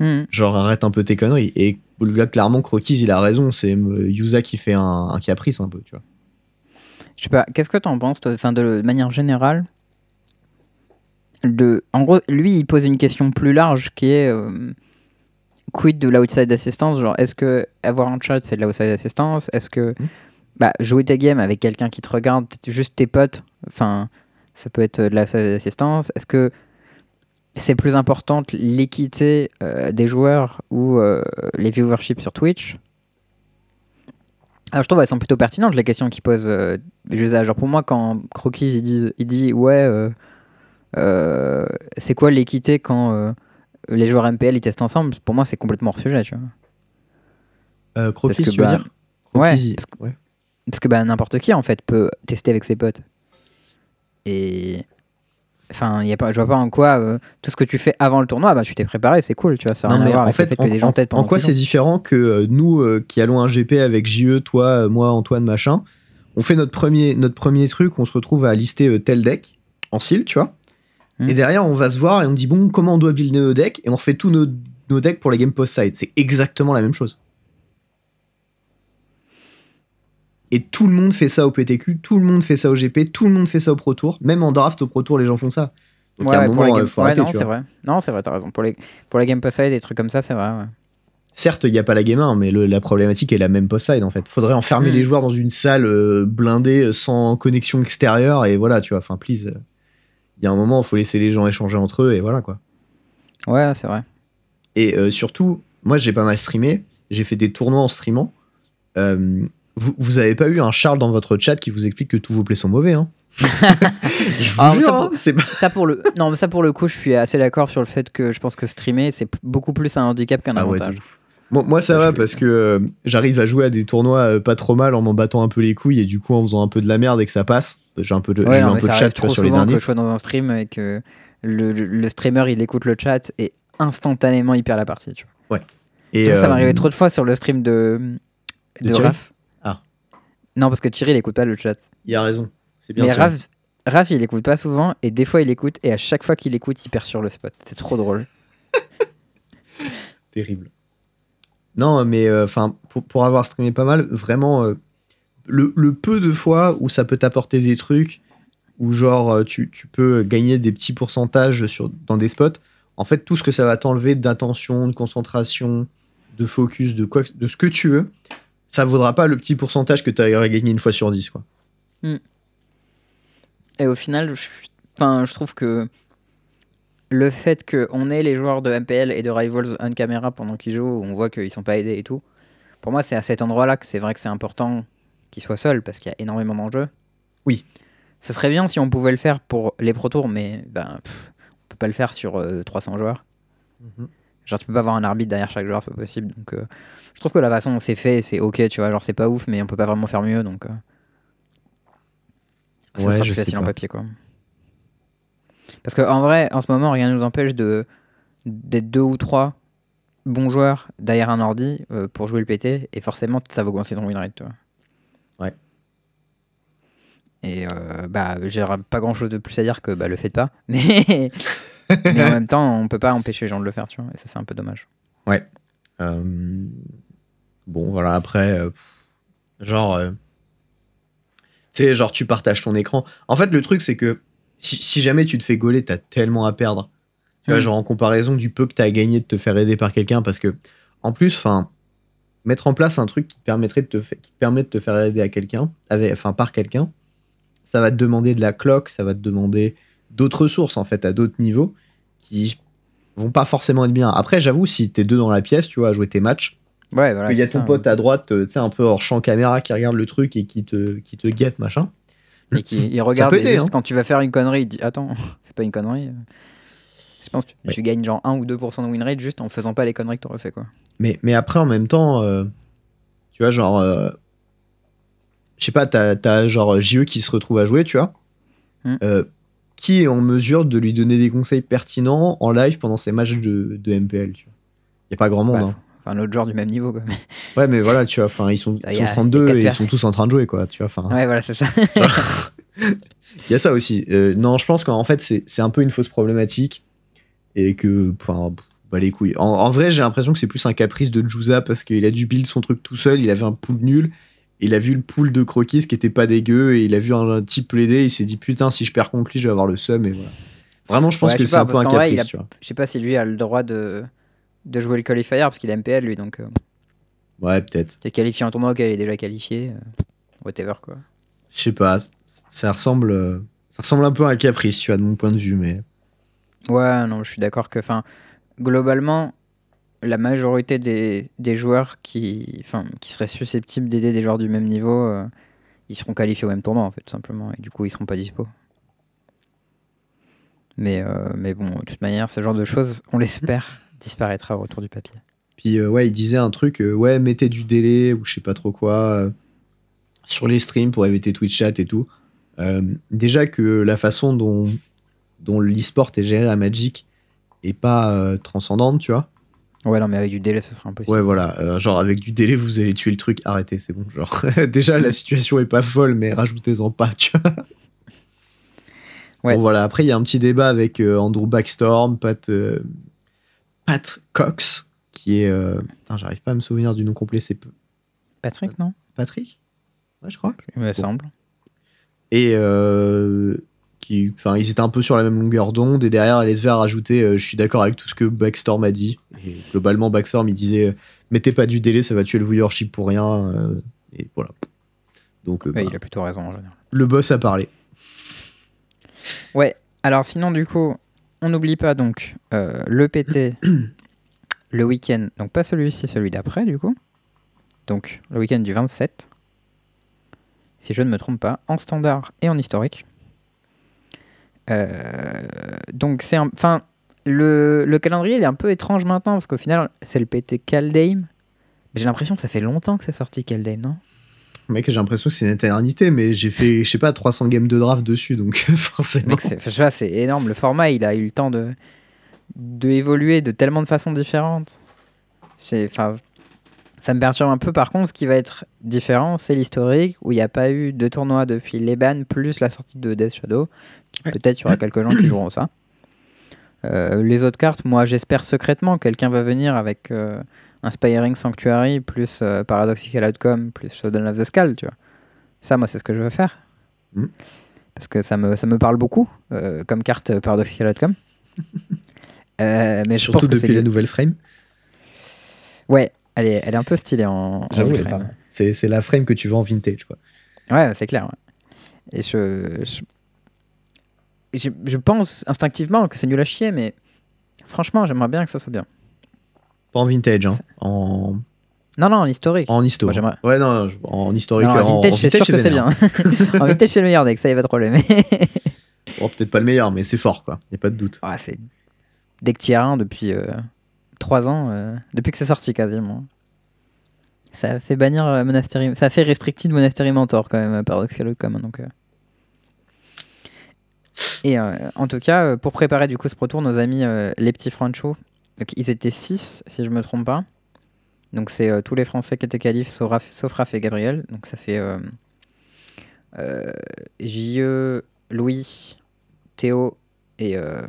Hmm. Genre, arrête un peu tes conneries. Et là, clairement, Crokis, il a raison. C'est Yusa qui fait un, un caprice un peu, tu vois. Je sais pas, qu'est-ce que t'en penses, toi, enfin, de manière générale de... En gros, lui, il pose une question plus large qui est euh, quid de l'outside assistance? Genre, est-ce que avoir un chat, c'est de l'outside assistance? Est-ce que Mhm. bah, jouer tes games avec quelqu'un qui te regarde, peut-être juste tes potes, enfin, ça peut être de l'outside assistance Est-ce que c'est plus important l'équité euh, des joueurs ou euh, les viewerships sur Twitch? Alors, je trouve elles sont plutôt pertinentes les questions qu'ils posent. euh, genre pour moi, quand Croquis il dit, il dit ouais, euh, euh, c'est quoi l'équité quand euh, les joueurs MPL ils testent ensemble? Pour moi, c'est complètement hors sujet, tu vois. Euh, croquis, Parce que, tu veux bah, dire? ouais, parce ouais. Parce que bah, n'importe qui en fait peut tester avec ses potes. Et enfin, y a pas, je vois pas en quoi euh, tout ce que tu fais avant le tournoi, bah tu t'es préparé, c'est cool, tu vois. Ça a Non, rien à mais voir en avec fait, le fait en, que des gens en- t'aident en pendant quoi c'est différent que euh, nous euh, qui allons un GP avec JE, toi, euh, moi, Antoine, machin, on fait notre premier, notre premier truc, on se retrouve à lister euh, tel deck en seal, tu vois? Hmm. Et derrière, on va se voir et on dit, bon, comment on doit builder nos decks Et on refait tous nos, nos decks pour les game post-side. C'est exactement la même chose. Et tout le monde fait ça au PTQ, tout le monde fait ça au GP, tout le monde fait ça au Pro Tour. Même en draft au Pro Tour, les gens font ça. Donc Ouais, à un pour moment, les game... faut ouais, non, c'est vrai. Non, c'est vrai, t'as raison. Pour les, pour les game post side, des trucs comme ça, c'est vrai. ouais. Certes, il n'y a pas la game 1, mais le- la problématique est la même post-side en fait. Faudrait enfermer Mm. les joueurs dans une salle euh, blindée euh, sans connexion extérieure et voilà, tu vois. Enfin, please. Il y a un moment, il faut laisser les gens échanger entre eux et voilà quoi. Ouais, c'est vrai. Et euh, surtout, moi j'ai pas mal streamé, j'ai fait des tournois en streamant. Euh, vous, vous avez pas eu un Charles dans votre chat qui vous explique que tous vos plays sont mauvais, hein? (laughs) Je vous Ah, jure, ça hein, pas- Ça pour le, non, mais ça pour le coup, je suis assez d'accord sur le fait que je pense que streamer, c'est beaucoup plus un handicap qu'un Ah avantage. Moi, moi, ça Ouais, va parce que euh, j'arrive à jouer à des tournois euh, pas trop mal en m'en battant un peu les couilles et du coup en faisant un peu de la merde et que ça passe. J'ai un peu de, Ouais, non, un peu de ça chat trop sur les souvent que derniers. je sois dans un stream et que le, le- le streamer il écoute le chat et instantanément il perd la partie. Tu vois. Et, ça, ça euh, m'arrivait trop de fois sur le stream de, De de, Raph. Ah. Non, parce que Thierry il écoute pas le chat. Il a raison. C'est bien mais. Raph, Raph il écoute pas souvent et des fois il écoute et à chaque fois qu'il écoute il perd sur le spot. C'est trop drôle. (laughs) Terrible. Non, mais enfin, pour, pour avoir streamé pas mal, vraiment, euh, le, le peu de fois où ça peut t'apporter des trucs, où genre euh, tu, tu peux gagner des petits pourcentages sur, dans des spots, en fait, tout ce que ça va t'enlever d'attention, de concentration, de focus, de, quoi, de ce que tu veux, ça vaudra pas le petit pourcentage que tu aurais gagné une fois sur 10. Quoi. Et au final, je, je trouve que le fait qu'on ait les joueurs de MPL et de Rivals on caméra pendant qu'ils jouent, où on voit qu'ils sont pas aidés et tout, pour moi, c'est à cet endroit-là que c'est vrai que c'est important qu'ils soient seuls parce qu'il y a énormément d'enjeux. Oui. Ce serait bien si on pouvait le faire pour les Pro Tours, mais ben, pff, on peut pas le faire sur euh, 300 joueurs. Genre, tu peux pas avoir un arbitre derrière chaque joueur, c'est pas possible. Donc, euh, je trouve que la façon dont c'est fait, c'est ok, tu vois. Genre, c'est pas ouf, mais on peut pas vraiment faire mieux. Donc, euh, ça Ouais, sera plus facile en papier, quoi. Parce qu'en vrai, en ce moment, rien ne nous empêche de d'être deux ou trois bons joueurs derrière un ordi euh, pour jouer le PT, et forcément, ça va augmenter ton win rate, tu vois. Ouais. Et euh, bah, j'ai pas grand chose de plus à dire que bah, le faites pas, (laughs) mais, mais en même temps, on peut pas empêcher les gens de le faire, tu vois, et ça, c'est un peu dommage. Euh, bon, voilà, après, euh, genre, tu sais, genre, tu partages ton écran. En fait, le truc, c'est que si, si jamais tu te fais gauler, t'as tellement à perdre. Tu vois, Mm. genre, en comparaison du peu que t'as à gagner de te faire aider par quelqu'un, parce que, en plus, enfin, mettre en place un truc qui te permettrait de te, fa- qui te permet de te faire aider à quelqu'un, enfin, par quelqu'un, ça va te demander de la cloque, ça va te demander d'autres ressources, en fait, à d'autres niveaux, qui vont pas forcément être bien. Après, j'avoue, si t'es deux dans la pièce, tu vois, à jouer tes matchs, Ouais, voilà. il y a ton ça. pote à droite, euh, tu sais, un peu hors champ caméra qui regarde le truc et qui te, qui te guette, machin. Et qui il regarde, peut et aider, juste hein. quand tu vas faire une connerie, il dit Attends, (laughs) fais pas une connerie. Je pense que tu, Ouais. tu gagnes genre 1 ou 2% de win rate juste en faisant pas les conneries que t'aurais fait, quoi. Mais, mais après, en même temps, euh, tu vois, genre, euh, je sais pas, t'as, t'as genre JE qui se retrouve à jouer, tu vois. Mm. Euh, qui est en mesure de lui donner des conseils pertinents en live pendant ses matchs de, de MPL, tu vois. Il y a pas grand monde. Ouais, hein. Enfin, un autre joueur du même niveau, quoi. Ouais, mais voilà, tu vois, enfin, ils sont, ils sont a- y a 32 quatre et ils sont tous en train de jouer, quoi, tu vois. Enfin, Ouais, voilà, c'est ça. (laughs) Il y a ça aussi. Euh, non, je pense qu'en fait, c'est un peu une fausse problématique. Et que, enfin, bah les couilles. En, en vrai, j'ai l'impression que c'est plus un caprice de Juza parce qu'il a dû build son truc tout seul. Il avait un pool nul. Il a vu le pool de Croquis qui était pas dégueu. Et il a vu un, un type plaider. Il s'est dit, putain, si je perds contre lui, je vais avoir le seum. Et voilà. Vraiment, je pense Ouais, que c'est un peu un caprice. Je sais pas si lui a le droit de, de jouer le qualifier parce qu'il est MPL, lui, donc euh, Ouais, peut-être. il est qualifié en tournoi auquel il est déjà qualifié. euh, whatever, quoi. Je sais pas. Ça ressemble, euh, ça ressemble un peu à un caprice, tu vois, de mon point de vue. Mais Ouais, non, je suis d'accord que, enfin, globalement, la majorité des, des joueurs qui, qui seraient susceptibles d'aider des joueurs du même niveau, euh, ils seront qualifiés au même tournoi, en fait, simplement. Et du coup, ils seront pas dispo. Mais, euh, mais bon, de toute manière, ce genre de choses, on l'espère, disparaîtra au retour du papier. Puis euh, ouais, il disait un truc, euh, ouais, mettez du délai ou je sais pas trop quoi euh, sur les streams pour éviter Twitch chat et tout. Déjà que la façon dont, dont l'e-sport est géré à Magic est pas transcendante, tu vois. Ouais, non, mais avec du délai, ça sera impossible. Ouais, voilà, genre avec du délai, vous allez tuer le truc, arrêtez, c'est bon. Genre, (laughs) déjà la situation est pas folle, mais rajoutez-en pas, tu vois. Ouais. Bon, voilà, après il y a un petit débat avec Andrew Backstorm, Pat, Pat Cox, qui est. euh, putain, j'arrive pas à me souvenir du nom complet, c'est Patrick, non? Patrick? Ouais, je crois. Il me semble. Et euh, qui, enfin, ils étaient un peu sur la même longueur d'onde. Et derrière, LSV a rajouté euh, Je suis d'accord avec tout ce que Backstorm a dit. Et globalement, Backstorm, il disait Mettez pas du délai, ça va tuer le viewership pour rien. euh, et voilà. Donc, euh, Ouais, bah, il a plutôt raison en général. le boss a parlé. Ouais, alors sinon, du coup, on n'oublie pas donc euh, le PT (coughs) le week-end, donc pas celui-ci, celui d'après, du coup. Donc le week-end du 27, si je ne me trompe pas, en standard et en historique. Euh, donc c'est un. Enfin, le, le calendrier il est un peu étrange maintenant parce qu'au final, c'est le PT Kaldheim. J'ai l'impression que ça fait longtemps que c'est sorti Kaldheim, non? Mec, j'ai l'impression que c'est une éternité, mais j'ai fait, je sais pas, 300 games de draft dessus, donc (laughs) forcément. Mec, c'est enfin, je vois, c'est énorme. Le format, il a eu le temps de, de évoluer de tellement de façons différentes. C'est, enfin, ça me perturbe un peu. Par contre, ce qui va être différent, c'est l'historique, où il n'y a pas eu de tournoi depuis l'Eban, plus la sortie de Death Shadow. Ouais. Peut-être il y aura quelques gens qui joueront ça. Euh, les autres cartes, moi, j'espère secrètement quelqu'un va venir avec euh, Inspiring Sanctuary, plus euh, Paradoxical Outcome, plus Shadow of the Skull, tu vois. Ça, moi, c'est ce que je veux faire. Mhm. Parce que ça me, ça me parle beaucoup, euh, comme carte Paradoxical Outcome. (laughs) Euh, mais je Surtout pense que c'est... depuis la nouvelle frame. Ouais, elle est, elle est un peu stylée en, J'avoue. C'est c'est la frame que tu veux en vintage, quoi. Ouais, c'est clair. ouais. Et je, je, je, je pense instinctivement que c'est nul à chier, mais franchement, j'aimerais bien que ça soit bien. Pas en vintage, hein. En, Non, non, en historique. en histo. Moi, j'aimerais- ouais, non, je- en historique. Non, en, en vintage, en c'est sûr que c'est bien. (laughs) en vintage, c'est le meilleur deck, ça y a pas de problème. (laughs) Bon, peut-être pas le meilleur, mais c'est fort, quoi. Y a pas de doute. Ah, c'est deck tier 1 depuis 3 ans, euh, depuis que c'est sorti quasiment. Ça a fait bannir euh, Monastery, ça a fait restricted Monastery Mentor quand même, euh, Paradoxical Outcome. Donc, euh. Et euh, en tout cas, euh, pour préparer du coup ce Pro Tour, nos amis euh, les petits Francho, donc ils étaient 6 si je me trompe pas. Donc c'est euh, tous les Français qui étaient qualifs sauf Raph, sauf Raph et Gabriel. Donc ça fait euh, euh, JE, Louis, Théo et euh,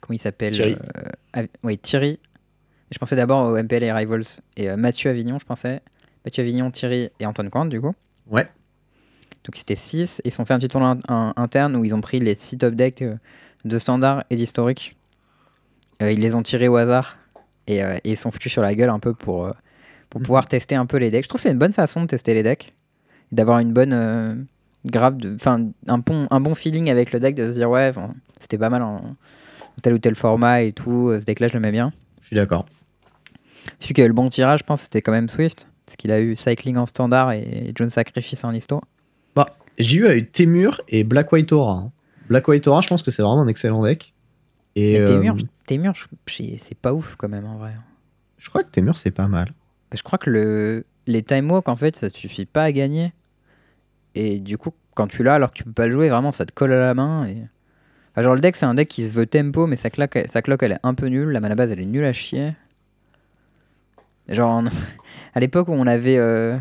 comment il s'appelle Thierry. euh, oui, Thierry. Je pensais d'abord au MPL et Rivals et Mathieu Avignon, je pensais. Mathieu Avignon, Thierry et Antoine Quant, du coup. Ouais. Donc c'était 6. Ils ont fait un petit un- interne où ils ont pris les 6 top decks de standard et d'historique. Euh, ils les ont tirés au hasard et, euh, et ils sont foutus sur la gueule un peu pour, euh, pour Mhm. pouvoir tester un peu les decks. Je trouve que c'est une bonne façon de tester les decks. D'avoir une bonne. grave Enfin, un, bon, un bon feeling avec le deck, de se dire ouais, c'était pas mal en tel ou tel format et tout. Ce deck là, je le mets bien. Je suis d'accord. Celui qui a eu le bon tirage, je pense, c'était quand même Swift. Parce qu'il a eu Cycling en standard et John Sacrifice en histo. Bah, a eu Temur et Black White Aura. hein. Black White Aura, je pense que c'est vraiment un excellent deck. Et euh, Témur, Témur, je- c'est pas ouf quand même en vrai. je crois que Temur, c'est pas mal. Je crois que le, les time walk, en fait, ça te suffit pas à gagner. Et du coup, quand tu l'as alors que tu peux pas le jouer, vraiment, ça te colle à la main. Et... Enfin, genre, le deck, c'est un deck qui se veut tempo, mais sa, claque, sa cloque, elle est un peu nulle. La mana base, elle est nulle à chier. Genre, (laughs) à l'époque où on avait, euh,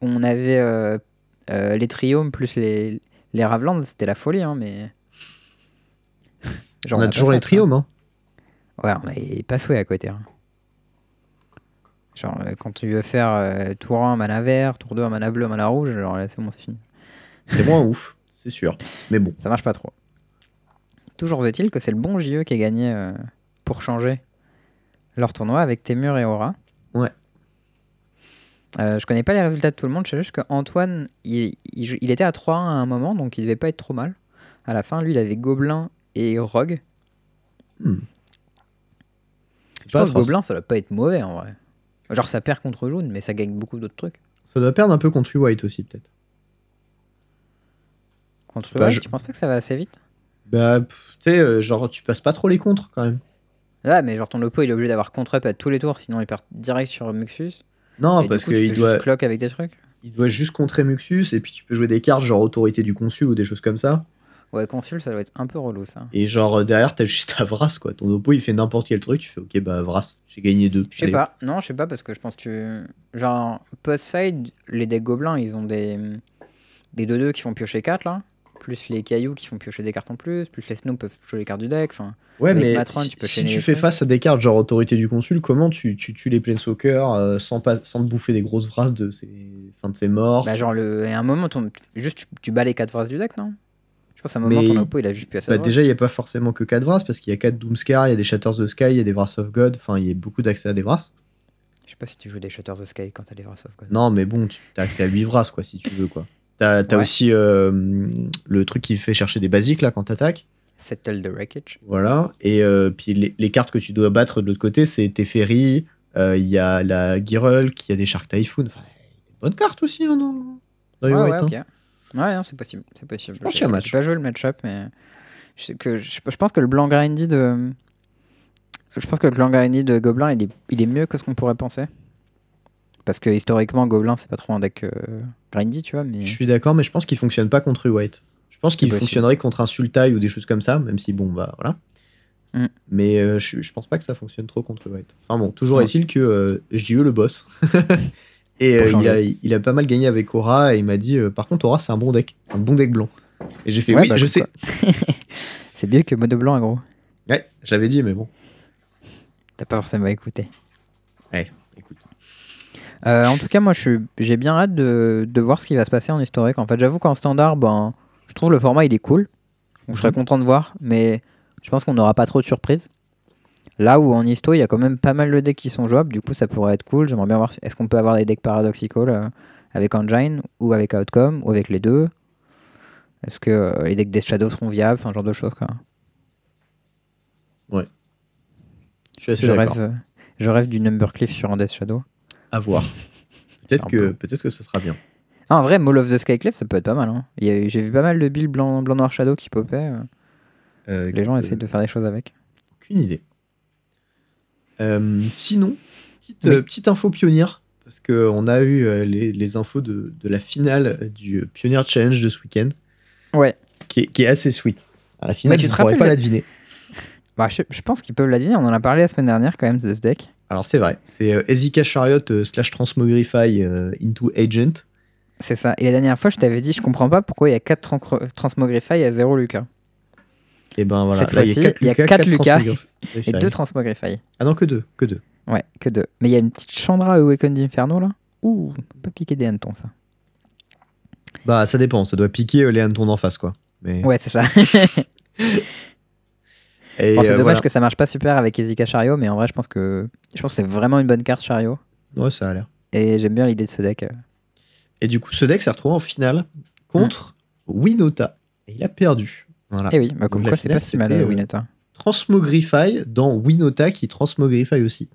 on avait euh, euh, les triomes plus les, les Ravelands, c'était la folie, hein, mais. Genre, on a toujours les triomes. Hein. Ouais, on avait pas souhait à côté. hein. Genre, euh, quand tu veux faire euh, tour 1 mana vert, tour 2 en mana bleu, mana rouge, genre là, c'est bon, c'est fini. C'est moins ouf, c'est sûr. Mais bon. Ça marche pas trop. Toujours est-il que c'est le bon JE qui a gagné euh, pour changer leur tournoi avec Temur et Aura. Ouais. Euh, je connais pas les résultats de tout le monde, je sais juste qu'Antoine, il, il était à 3-1 à un moment, donc il devait pas être trop mal. À la fin, lui, il avait Gobelin et Rogue. Hmm. Je pas pense que. Gobelin, ça doit pas être mauvais en vrai. Genre, ça perd contre jaune, mais ça gagne beaucoup d'autres trucs. Ça doit perdre un peu contre White aussi, peut-être. Contre Bah, White, je- tu penses pas que ça va assez vite? Bah, tu sais, euh, genre, tu passes pas trop les contres quand même. Ah, mais genre ton Lopo, il est obligé d'avoir contre-up à tous les tours, sinon il perd direct sur Muxus. Non, Et parce qu'il doit, clock avec des trucs. il doit juste contrer Muxus, et puis tu peux jouer des cartes genre autorité du consul ou des choses comme ça. Ouais, consul, ça doit être un peu relou ça. Et genre, euh, derrière, t'as juste à Vras, quoi. Ton oppo, il fait n'importe quel truc, tu fais, ok, bah, Vras, j'ai gagné deux. Je sais pas, non, je sais pas parce que je pense que tu. Genre, post-side, les decks gobelins, ils ont des. Des 2-2 qui font piocher 4 là. Plus les cailloux qui font piocher des cartes en plus. Plus les snows peuvent jouer les cartes du deck. Enfin, Ouais, mais Matron, si, tu peux si tu fais trucs. face à des cartes genre autorité du consul, comment tu, tu tues les planeswalkers euh, sans, pas, sans te bouffer des grosses Vras de ses, enfin, de ses morts? Bah, genre, le... à un moment, ton... juste tu, tu bats les 4 phrases du deck, non? Pense à un moment, Mais- il a juste pu Bah, déjà, il n'y a pas forcément que 4 Vras, parce qu'il y a 4 Doomskar, il y a des Shatters of Sky, il y a des Vras of God, enfin, il y a beaucoup d'accès à des Vras. Je sais pas si tu joues des Shatters of Sky quand t'as les Wrath of God. Non, mais bon, tu as accès à 8 Vras, quoi, si tu veux, quoi. T'as Ouais. aussi euh, le truc qui fait chercher des basiques, là, quand t'attaques. Settle the Wreckage. Voilà. Et euh, puis les, les cartes que tu dois battre de l'autre côté, c'est Teferi, euh, il y a la il y a des Shark Typhoon. Enfin, des bonnes cartes aussi hein, dans, dans Ouais, ouais, hein. Ouais, non, c'est possible. C'est possible. pense J'ai- qu'il y a match. J'ai pas joué le match-up, mais je, sais que, je, je pense que le blanc grindy de. Je pense que le blanc grindy de Gobelin, il est, il est mieux que ce qu'on pourrait penser. Parce que historiquement, Gobelin, c'est pas trop un deck euh, grindy, tu vois. Mais... Je suis d'accord, mais je pense qu'il fonctionne pas contre White. Je pense qu'il fonctionnerait contre un Sultai ou des choses comme ça, même si, bon, bah voilà. Mm. Mais euh, je, je pense pas que ça fonctionne trop contre White. Enfin bon, toujours est-il que euh, JE le boss. (laughs) et euh, il, a, il a pas mal gagné avec Aura et il m'a dit euh, par contre Aura c'est un bon deck, un bon deck blanc. Et j'ai fait Ouais, oui, bah, je sais. (laughs) c'est mieux que mono blanc, gros. Ouais, j'avais dit mais bon. T'as pas forcément écouté. Écoute. Euh, en tout cas, moi, je suis- j'ai bien hâte de, de voir ce qui va se passer en historique. En fait, j'avoue qu'en standard, ben, je trouve le format il est cool. Donc, je serais Mhm. content de voir, mais je pense qu'on n'aura pas trop de surprises. Là où en histo, il y a quand même pas mal de decks qui sont jouables, du coup, ça pourrait être cool. J'aimerais bien voir est-ce qu'on peut avoir des decks paradoxical euh, avec Engine ou avec Outcome ou avec les deux? Est-ce que euh, les decks Death Shadow seront viables, enfin, genre de choses. Quoi. Je suis assez Je rêve, euh, je rêve du Number Cliff sur un Death Shadow. À voir. (laughs) Peut-être que peu. peut-être que ce sera bien. Ah, en vrai, Maul of the Skyclef, ça peut être pas mal. hein. J'ai vu pas mal de builds blanc, blanc noir shadow qui popaient. euh. Euh, Les gens euh, essaient de faire des choses avec. Aucune idée. Euh, sinon, petite, Oui. petite info pionnière, parce qu'on a eu euh, les, les infos de, de la finale du Pioneer Challenge de ce week-end, Ouais. qui est, qui est assez sweet. À la finale, Mais tu ne pourrais pas le- la deviner. (laughs) Bah, je, je pense qu'ils peuvent l'adiviner. On en a parlé la semaine dernière quand même de ce deck. Alors c'est vrai, c'est euh, Ezika Chariot euh, slash Transmogrify euh, into Agent. C'est ça. Et la dernière fois, je t'avais dit, je comprends pas pourquoi il y a 4 Transmogrify à 0 Lucas. Et ben voilà, Cette là il y a fois-ci, 4 il y a Lucas. Et 2 Transmogrify. Ah non, que deux, que deux. Ouais, que 2. Mais il y a une petite Chandra Awakened Inferno là. Ouh, on peut piquer des hannetons ça. Bah ça dépend, ça doit piquer euh, les hannetons d'en face quoi. Mais... Ouais, c'est ça. (laughs) Et Bon, c'est euh, dommage voilà. que ça marche pas super avec Ezika Chariot, mais en vrai, je pense que je pense c'est vraiment une bonne carte Chariot. Ouais, ça a l'air. Et j'aime bien l'idée de ce deck. euh. Et du coup, ce deck s'est retrouvé en finale contre Winota. Et il a perdu. Voilà. Eh oui, bah, comme Donc, quoi c'est pas si mal euh, euh, Winota. Transmogrify dans Winota qui transmogrify aussi.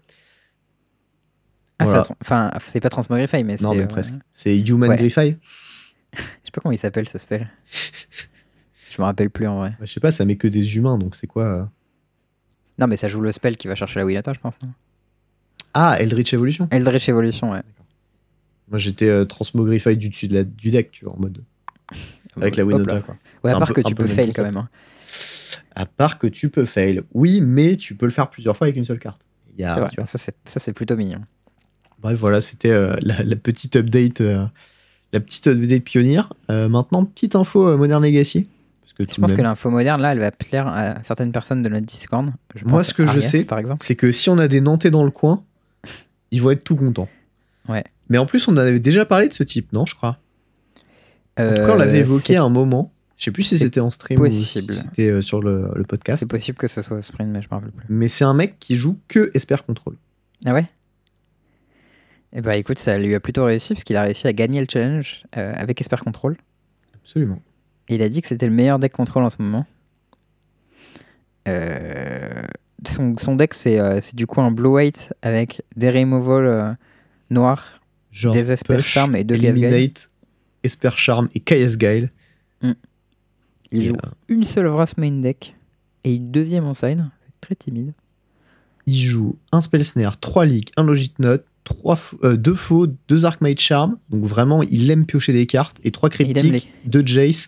Ah, voilà. enfin, c'est pas Transmogrify, mais c'est. Non, mais euh, presque. C'est Human ouais. Grify. (laughs) Je sais pas comment il s'appelle ce spell. (laughs) je me rappelle plus en vrai. Bah, je sais pas, ça met que des humains, donc c'est quoi euh Non, mais ça joue le spell qui va chercher la Winota, je pense. Non Ah, Eldritch Evolution. Eldritch Evolution, ouais. Moi, j'étais euh, Transmogrify du dessus de la- du deck, tu vois, en mode. (laughs) Avec la Winota, quoi. Ouais, à part peu- que tu peu peux fail quand même. hein. À part que tu peux fail. Oui, mais tu peux le faire plusieurs fois avec une seule carte. Il y a, C'est vrai, tu vois. ça c'est plutôt mignon. Bref, voilà, c'était euh, la, la petite update, euh, la petite update pionnière. Euh, maintenant, petite info Modern Legacy. Parce que Je pense que l'info moderne, là, elle va plaire à certaines personnes de notre Discord. Je Moi, ce que je sais, par exemple. c'est que si on a des Nantais dans le coin, ils vont être tout contents. Ouais. Mais en plus, on en avait déjà parlé de ce type, non, je crois? En tout cas, on l'avait évoqué à un moment. Je sais plus si c'était en stream possible. ou si c'était euh, sur le, le podcast. C'est possible que ce soit Sprint, mais je me rappelle plus. Mais c'est un mec qui joue que Esper Control. Ah ouais? Eh bah écoute, ça lui a plutôt réussi parce qu'il a réussi à gagner le challenge euh, avec Esper Control. Absolument. Et il a dit que c'était le meilleur deck control en ce moment. Euh, son, son deck, c'est euh, du coup un blue white avec des removal noirs, Genre des Esper Charm et deux. Eliminate, Esper Charm et KS Guile. Il joue euh, une seule Vras main deck et une deuxième en side. C'est très timide. il joue un Spell Snare, 3 Leaks, un Logit Note, 2 faux, 2 Archmage Charm. Donc vraiment, il aime piocher des cartes. Et 3 Il aime, critiques, les, 2 Jace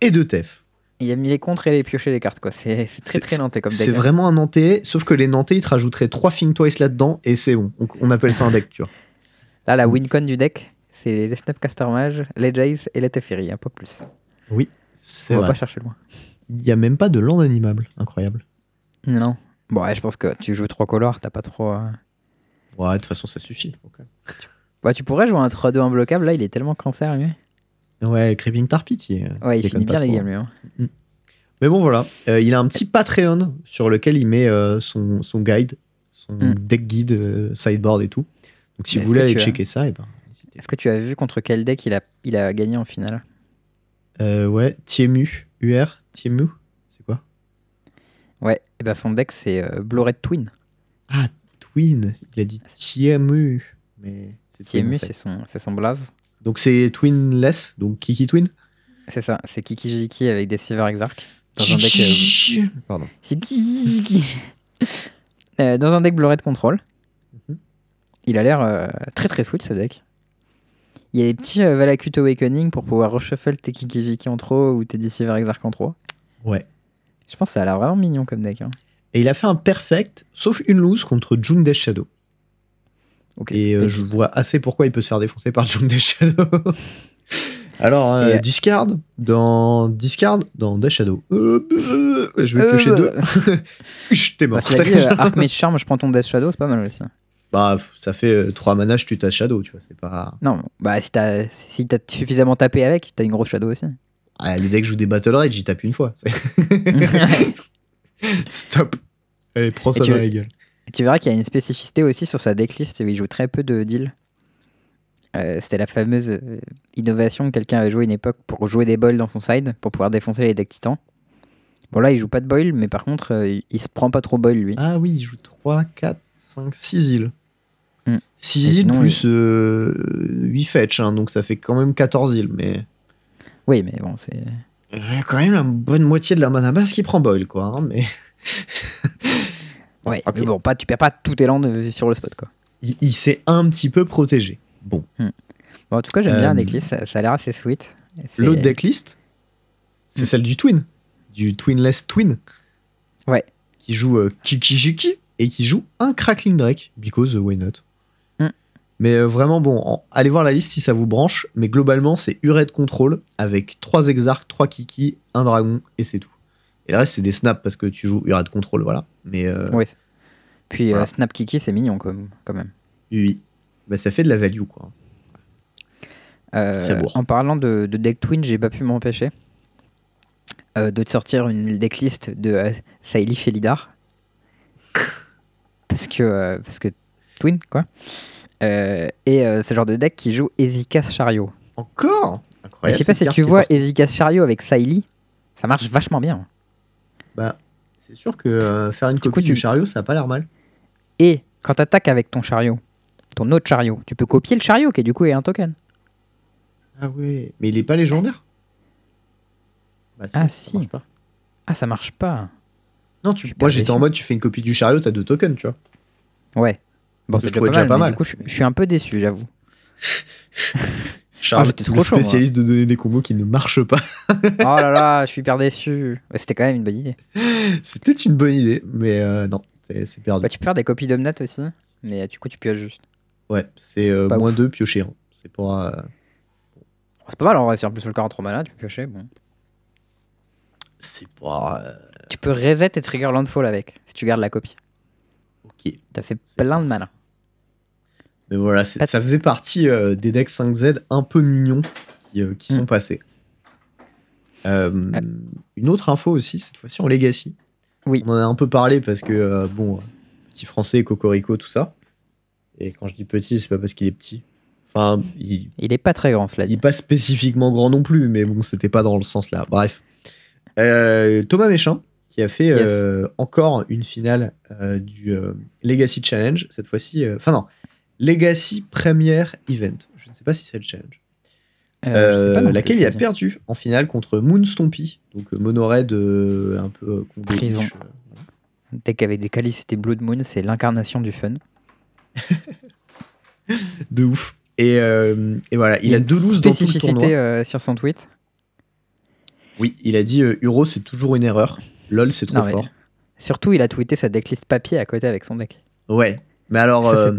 et 2 Tef. il aime les contres et les piocher les cartes. quoi. C'est très très nantais comme deck. C'est hein. vraiment un Nantais, sauf que les Nantais, ils te rajouteraient 3 Think Twice là-dedans et c'est bon. Donc, on appelle ça un deck, tu vois. (laughs) Là, la wincon du deck, c'est les Snapcaster Mage, les Jace et les Teferi, un peu plus. C'est On va vrai. pas chercher loin. Il n'y a même pas de land animable. Incroyable. Non. Bon, ouais, je pense que tu joues 3 colors, t'as pas trop. euh, Ouais, de toute façon, ça suffit. Ok. Ouais, tu pourrais jouer un 3-2 imbloquable, là, il est tellement cancer, lui. Ouais, Creeping Tarpit, il, Ouais, il déconne finit bien les games, lui. hein. Mais bon, voilà. Euh, il a un petit Patreon sur lequel il met euh, son, son guide, son Mm. deck guide, euh, sideboard et tout. Donc si Mais vous voulez aller as- checker ça, et ben, n'hésitez Est-ce que tu as vu contre quel deck il a, il a gagné en finale? Euh, ouais, Tiemu, UR, Tiemu, c'est quoi? Ouais, et ben son deck, c'est euh, Blue Red Twin. Ah, Twin. Il a dit Tiemu. Mais c'est en fait. c'est son, c'est son blaze. Donc c'est Twinless, donc Kiki Twin? C'est ça, c'est Kiki Jiki avec des Silver Exarch. Dans un deck. euh, Pardon. c'est Kiki. (laughs) Euh, dans un deck Blue Red Control. Mhm. Il a l'air euh, très très sweet ce deck. Il y a des petits euh, Valakut Awakening pour pouvoir reshuffle tes Kiki Jiki en trop ou tes Deceiver Exarch en trop. Ouais. Je pense que ça a l'air vraiment mignon comme deck. hein. Et il a fait un perfect, sauf une lose contre June Death Shadow. Ok. Et euh, je vois assez pourquoi il peut se faire défoncer par June Death Shadow. (laughs) Alors, euh, discard dans discard dans Death Shadow. Euh, euh, je vais piocher bah, deux. (laughs) T'es Bah, mort. cela dit, euh, Archmage Charm, je prends ton Death Shadow, c'est pas mal aussi. Bah, ça fait 3 mana, je tue ta Shadow, tu vois. C'est pas. Non, bah si t'as si t'as suffisamment tapé avec, t'as une grosse Shadow aussi. Ah, le deck joue des Battle Rage, j'y tape une fois. (laughs) (laughs) Stop. Allez, prends Et ça tu dans veux- la gueule. Et tu verras qu'il y a une spécificité aussi sur sa decklist où il joue très peu de deals. Euh, C'était la fameuse euh, innovation que quelqu'un avait joué une époque pour jouer des boils dans son side pour pouvoir défoncer les decks titans. Bon là il joue pas de boil mais par contre euh, il- il se prend pas trop boil lui. Ah oui, il joue 3, 4, 5, 6 îles. Hmm. 6 Et îles sinon, plus 8 fetch, hein, donc ça fait quand même 14 îles. Mais Oui mais bon c'est... il y a quand même la bonne moitié de la mana base qui prend boil, quoi. hein, mais Ouais, Ok. mais bon pas, tu perds pas tout tes landes euh, sur le spot quoi. il, il s'est un petit peu protégé. Bon, Bon en tout cas j'aime bien la Euh, decklist, ça, ça a l'air assez sweet. L'autre decklist, c'est Hmm. celle du Twin, du Twinless Twin. Ouais. Qui joue euh, Kikijiki et qui joue un Crackling Drake, because uh, why not? Mais euh, vraiment, bon, en- allez voir la liste si ça vous branche. Mais globalement, c'est Ured Control avec 3 Exarch, 3 Kiki, un Dragon et c'est tout. Et le reste, c'est des snaps parce que tu joues Ured Control, voilà. Mais euh, Ouais. Puis euh. Snap Kiki c'est mignon comme, quand même. oui, bah, ça fait de la value, quoi. Euh, en parlant de, de deck twin, j'ai pas pu m'empêcher de te sortir une decklist de Saïli Felidar. (laughs) parce que, parce que twin, quoi. Euh, et euh, c'est le genre de deck qui joue Ezikas Chariot. Encore Incroyable. je sais pas si tu vois. Ezikas Chariot avec Saïli, ça marche vachement bien. Bah, c'est sûr que euh, faire une copie du chariot, ça a pas l'air mal. Et quand t'attaques avec ton chariot, ton autre chariot, tu peux copier le chariot qui du coup est un token. Ah ouais, mais il est pas légendaire Bah Ah, ça si. marche pas. Ah, ça marche pas. Non, tu, moi j'étais en mode tu fais une copie du chariot, t'as deux tokens, tu vois. Ouais. Bon, Je c'est trouvais déjà pas mal. Du coup, je, je suis un peu déçu, j'avoue. (laughs) Charles, j'étais trop le chaud, moi. spécialiste de donner des combos qui ne marchent pas. (laughs) oh là là, je suis hyper déçu. C'était quand même une bonne idée. C'était une bonne idée, mais euh, non, c'est perdu. Bah, tu peux faire des copies d'Omnat aussi, mais du coup, tu pioches juste. Ouais, c'est euh, moins ouf. 2 pioché. hein. C'est pour. euh, Oh, c'est pas mal en vrai, si en plus le corps en 3 mana, tu peux piocher. Bon. c'est pas. euh, Tu peux reset et trigger landfall avec, si tu gardes la copie. Ok. T'as fait plein de mana. Mais voilà, ça faisait partie euh, des decks 5Z un peu mignons qui, euh, qui Mm. sont passés. Euh, Une autre info aussi, cette fois-ci en Legacy. Oui. On en a un peu parlé parce que, bon, petit français, Cocorico, tout ça. Et quand je dis petit, c'est pas parce qu'il est petit. Enfin, il, Il est pas très grand, cela il est pas spécifiquement grand non plus, mais bon, c'était pas dans le sens là. Bref. Thomas Méchin, qui a fait euh, encore une finale euh, du euh, Legacy Challenge, cette fois-ci. Enfin, non, Legacy Premier Event. Je ne sais pas si c'est le challenge. laquelle il a perdu en finale contre Moonstompy, donc Monoraid un peu prison. Deck avec des Calicité Blood Moon, c'est l'incarnation du fun. (laughs) de ouf. Et, et, voilà, il, a deux looses dans tout le tournoi. sur son tweet. Oui, il a dit Uro, c'est toujours une erreur. LOL, c'est trop fort. Surtout, il a tweeté sa decklist papier à côté avec son deck. Ouais, mais alors, euh,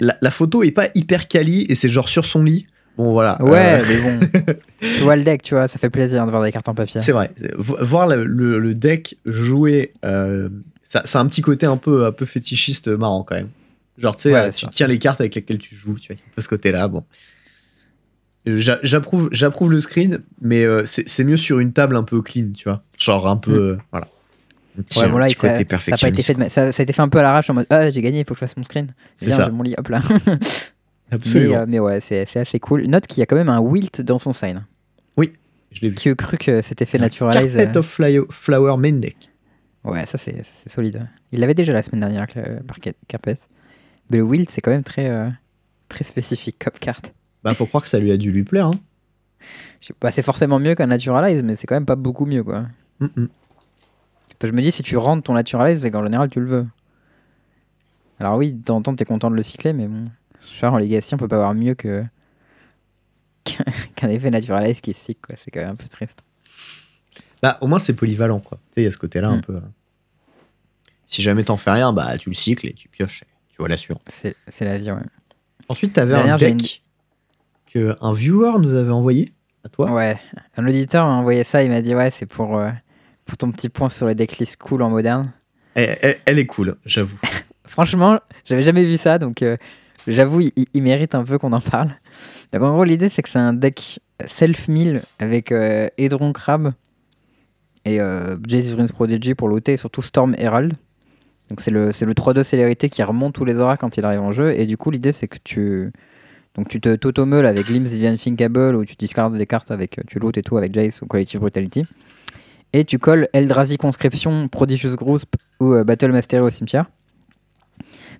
la, photo est pas hyper quali et c'est genre sur son lit. Bon, voilà. Ouais, euh, mais bon. (laughs) tu vois le deck, tu vois, ça fait plaisir de voir des cartes en papier. C'est vrai. Voir le, deck jouer, euh, ça, ça, a un petit côté un peu, un peu fétichiste marrant quand même. Genre, tu sais, tu tiens les cartes avec lesquelles tu joues, tu vois, un peu ce côté-là, bon. J'approuve, j'approuve le screen, mais euh, c'est mieux sur une table un peu clean, tu vois. Genre un peu. Mm. Euh, voilà. ouais, bon, là, ça, ça, a pas été fait ça, a été fait un peu à l'arrache en mode Ah, j'ai gagné, il faut que je fasse mon screen. C'est bien, j'ai mon lit, hop là. (laughs) Absolument. Mais, euh, mais ouais, c'est assez cool. Note qu'il y a quand même un wilt dans son sign. Oui, je l'ai vu. Qui a cru que c'était fait naturalize. Carpet of Flower Main Deck. Ouais, ça c'est solide. Il l'avait déjà la semaine dernière, par Carpet. Mais le wilt, c'est quand même très, très spécifique comme carte. Bah, faut croire que ça lui a dû lui plaire. Hein. c'est forcément mieux qu'un Naturalize, mais c'est quand même pas beaucoup mieux, quoi. Je me dis, si tu rentres ton Naturalize, c'est qu'en général, tu le veux. Alors oui, de temps en temps, t'es content de le cycler, mais bon. Genre, en Legacy, on peut pas avoir mieux que (laughs) qu'un effet Naturalize qui est sick, quoi. C'est quand même un peu triste. Bah, au moins, c'est polyvalent, quoi. Tu sais, il y a ce côté-là un mm. peu. Euh. Si jamais t'en fais rien, bah, tu le cycles et tu pioches. Tu vois la suivante. C'est la vie, ouais. Ensuite, t'avais un deck un viewer nous avait envoyé à toi. Ouais, un auditeur m'a envoyé ça, il m'a dit ouais, c'est pour, euh, pour ton petit point sur les decklists cool en moderne. Elle, est cool, j'avoue. (laughs) Franchement, j'avais jamais vu ça, donc euh, j'avoue, il, mérite un peu qu'on en parle. Donc en gros, l'idée c'est que c'est un deck self-mill avec euh, Edron Crab et euh, Jace Prodigy pour looter et surtout Storm Herald. Donc c'est le, le 3-2 célérité qui remonte tous les auras quand il arrive en jeu. Et du coup, l'idée c'est que tu, donc tu te t'automeules avec Limbs Vivian Thinkable ou tu discardes des cartes avec tu loot et tout avec Jace ou Collective Brutality. Et tu colles Eldrazi Conscription, Prodigious Group ou euh, Battle Mastery au cimetière.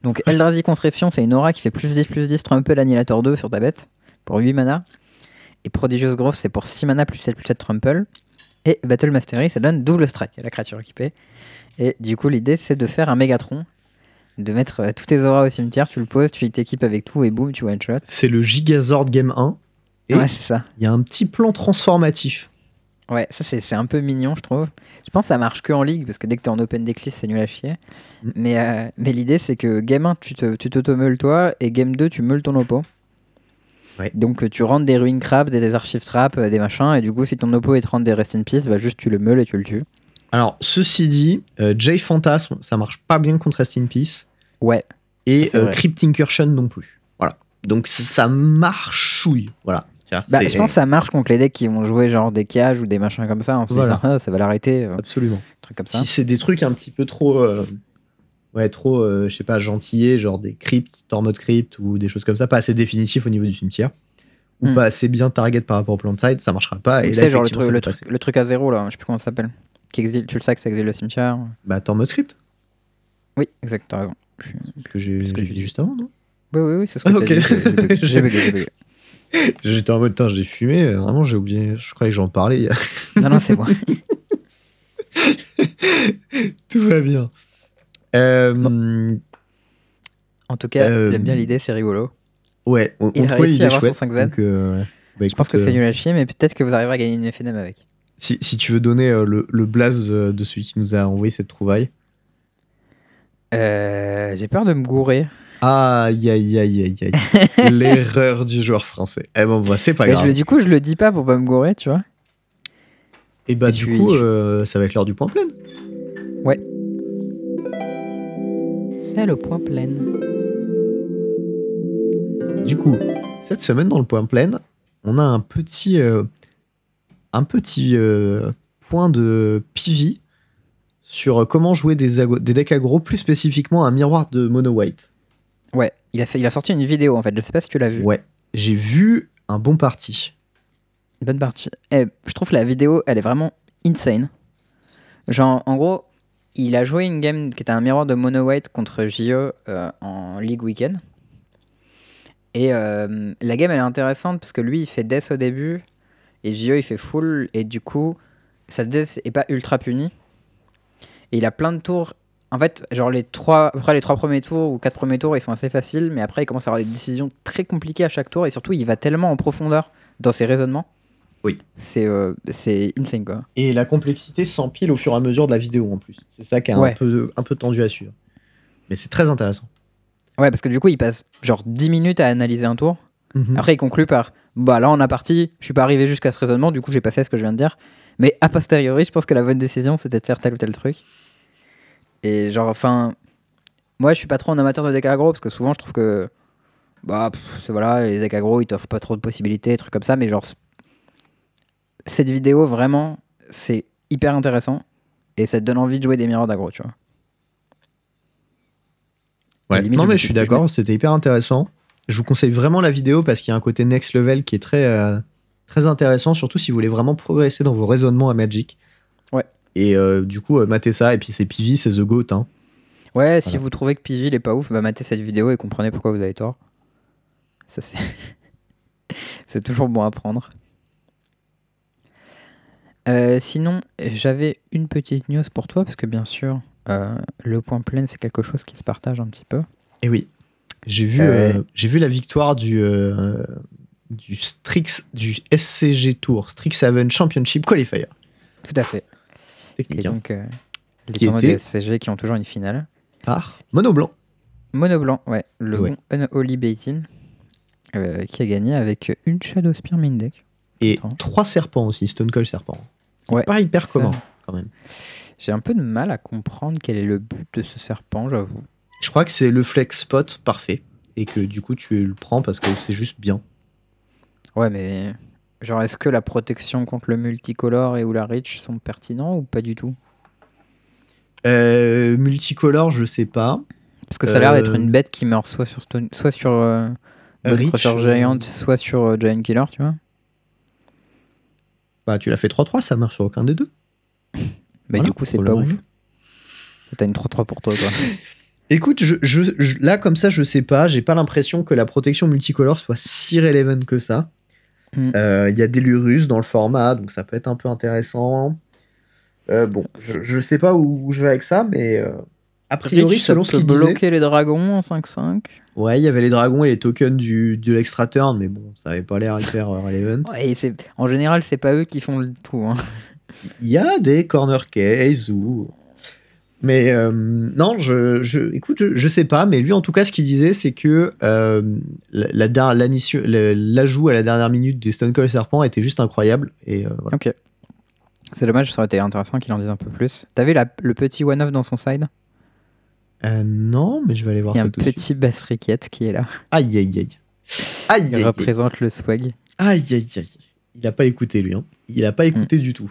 Donc Eldrazi Conscription, c'est une aura qui fait plus 10 plus 10 Trample Annihilator 2 sur ta bête pour 8 mana. Et Prodigious Growth, c'est pour 6 mana plus 7 plus 7 Trample. Et Battle Mastery, ça donne double strike à la créature équipée. Et du coup, l'idée, c'est de faire un Megatron de mettre euh, tous tes auras au cimetière, tu le poses, tu t'équipes avec tout et boum, tu one shot. C'est le Gigazord Game 1. Et ouais, c'est ça. Il y a un petit plan transformatif. Ouais, ça c'est un peu mignon, je trouve. Je pense que ça marche que en ligue, parce que dès que tu es en open decklist, c'est nul à chier. Mm. Mais, euh, mais l'idée, c'est que game 1, tu t'automeules toi, et game 2, tu meules ton oppo. Ouais. Donc tu rentres des ruines crabes, des, des archives trap, euh, des machins, et du coup, si ton oppo il te rentre des rest in peace, bah juste tu le meules et tu le tues. Alors, ceci dit, euh, Jay Phantasm, ça marche pas bien contre Rest in Peace. Ouais. Et euh, Crypt Incursion non plus. Voilà. Donc ça marchouille. Voilà. Bah, je pense que ça marche contre les decks qui vont jouer genre des cages ou des machins comme ça. En se disant, ah, ça va l'arrêter. Euh, Absolument. Truc comme ça. Si c'est des trucs un petit peu trop. ouais, trop, je sais pas, gentillés, genre des crypts, Tormod Crypt ou des choses comme ça, pas assez définitifs au niveau du cimetière. Ou hmm. pas assez bien target par rapport au plan side, ça marchera pas. Et là, genre le truc, le, truc, le truc à zéro, là, je sais plus comment ça s'appelle tu le sais que ça exile le cimetière Bah, t'es en mode script Oui, exact, t'as raison. Ce que j'ai dit juste avant, non? Oui, oui, oui, c'est ce que ah, dit. J'ai bugué, (laughs) J'étais en mode, j'ai fumé, vraiment, j'ai oublié, je croyais que j'en parlais. non, non, c'est moi. (laughs) Tout va bien. Euh, en tout cas, euh, j'aime bien l'idée, c'est rigolo. Ouais, on, Il a réussi à avoir son 5 Z. Euh, bah, je pense que c'est nul à chier, mais peut-être que vous arriverez à gagner une FNM avec. Si, si, tu veux donner euh, le, le blaze euh, de celui qui nous a envoyé cette trouvaille. Euh, J'ai peur de me gourer. Aïe, aïe, aïe, aïe, aïe. (laughs) L'erreur du joueur français. Eh bon, bah, c'est pas grave. du coup, je le dis pas pour pas me gourer, tu vois. Et bah, du coup, euh, ça va être l'heure du point plein. Ouais. C'est le point plein. Du coup, cette semaine dans le point plein, on a un petit, un petit euh, point de PV sur comment jouer des, des decks aggro, plus spécifiquement un miroir de mono white. Ouais, il a, fait, il a sorti une vidéo en fait, je sais pas si tu l'as vu. Ouais, j'ai vu un bon parti. Une bonne partie. Eh, je trouve que la vidéo, elle est vraiment insane. Genre, en gros, il a joué une game qui était un miroir de Mono White contre JE euh, en League Weekend. Et euh, la game, elle est intéressante parce que lui, il fait Death au début et JE, il fait full. Et du coup, sa Death est pas ultra punie. Et il a plein de tours. En fait, genre les trois, après les trois premiers tours ou quatre premiers tours, ils sont assez faciles. Mais après, il commence à avoir des décisions très compliquées à chaque tour. Et surtout, il va tellement en profondeur dans ses raisonnements. Oui. C'est euh, c'est insane, quoi. Et la complexité s'empile au fur et à mesure de la vidéo en plus. C'est ça qui est un, peu, un peu tendu à suivre. Mais c'est très intéressant. Ouais, parce que du coup, il passe genre 10 minutes à analyser un tour. Mhm. Après, il conclut par Bah là, on a parti, je suis pas arrivé jusqu'à ce raisonnement, du coup, j'ai pas fait ce que je viens de dire. Mais a posteriori, je pense que la bonne décision, c'était de faire tel ou tel truc. Et genre, enfin, moi, je suis pas trop un amateur de deck aggro parce que souvent, je trouve que bah, pff, c'est voilà, les decks aggro, ils t'offrent pas trop de possibilités, des trucs comme ça. Mais genre, cette vidéo, vraiment, c'est hyper intéressant et ça te donne envie de jouer des mirrors d'aggro, tu vois. Ouais. limite, non, mais je suis- d'accord, c'était hyper intéressant. Je vous conseille vraiment la vidéo parce qu'il y a un côté next level qui est très, euh, très intéressant, surtout si vous voulez vraiment progresser dans vos raisonnements à Magic. Ouais. Et euh, du coup, euh, matez ça. Et puis, c'est PV, c'est The Goat. Hein. Ouais, si vous trouvez que Pivi il est pas ouf, bah matez cette vidéo et comprenez pourquoi vous avez tort. Ça c'est (laughs) c'est toujours bon à prendre. Euh, sinon, j'avais une petite news pour toi parce que bien sûr, le point plein c'est quelque chose qui se partage un petit peu. Et oui, j'ai vu, Euh, euh, j'ai vu la victoire du, euh, du, Strix, du SCG Tour, Strixhaven Championship Qualifier. Tout à fait. Et Technique. hein. donc euh, les Qui tournois était- des SCG qui ont toujours une finale. Par Mono Blanc. Mono blanc, ouais, le Ouais. bon Unholy Baitin euh, qui a gagné avec une Shadow Spear main deck. Et Attends. trois serpents aussi, Stone Cold Serpent. Ouais, Pas hyper commun, quand même. J'ai un peu de mal à comprendre quel est le but de ce serpent, j'avoue. Je crois que c'est le flex spot parfait. Et que du coup, tu le prends parce que c'est juste bien. Ouais, mais genre, est-ce que la protection contre le multicolore et ou la reach sont pertinents ou pas du tout? Euh, multicolore, je sais pas. Parce que ça a l'air d'être Euh, une bête qui meurt soit sur, Stone- soit sur euh, euh, Giant, soit sur euh, Giant Killer, tu vois. Bah, tu l'as fait 3-3, ça marche sur aucun des deux. (laughs) Mais Voilà, du coup, c'est pas ouf. T'as une 3-3 pour toi, quoi. (laughs) Écoute, je, je- je- là, comme ça, je sais pas. J'ai pas l'impression que la protection multicolore soit si relevant que ça. Mm. Euh, Il y a des Lurus dans le format, donc ça peut être un peu intéressant. Euh, bon, je, sais pas où, où je vais avec ça, mais euh, a priori, ça selon ce peut qu'il disait, bloquer les dragons en 5-5. ouais, il y avait les dragons et les tokens du, de l'extra turn, mais bon, ça avait pas l'air hyper relevant. Ouais, et c'est- en général, c'est pas eux qui font le tout. hein. Il y a des corner cases ou. Mais euh, non, je, je, écoute, je, je sais pas, mais lui en tout cas, ce qu'il disait, c'est que euh, la, la l'ajout à la dernière minute des Stone Cold Serpent était juste incroyable. Et euh, voilà. Ok. C'est dommage, ça aurait été intéressant qu'il en dise un peu plus. La- le petit one-off dans son side? Euh, non, mais je vais aller voir Il y a un tout petit bass riquette qui est là. Aïe, aïe, aïe. Aïe, Il aïe, aïe. représente le swag. Aïe, aïe, aïe. Il a pas écouté, lui. Hein. Il a pas écouté du tout.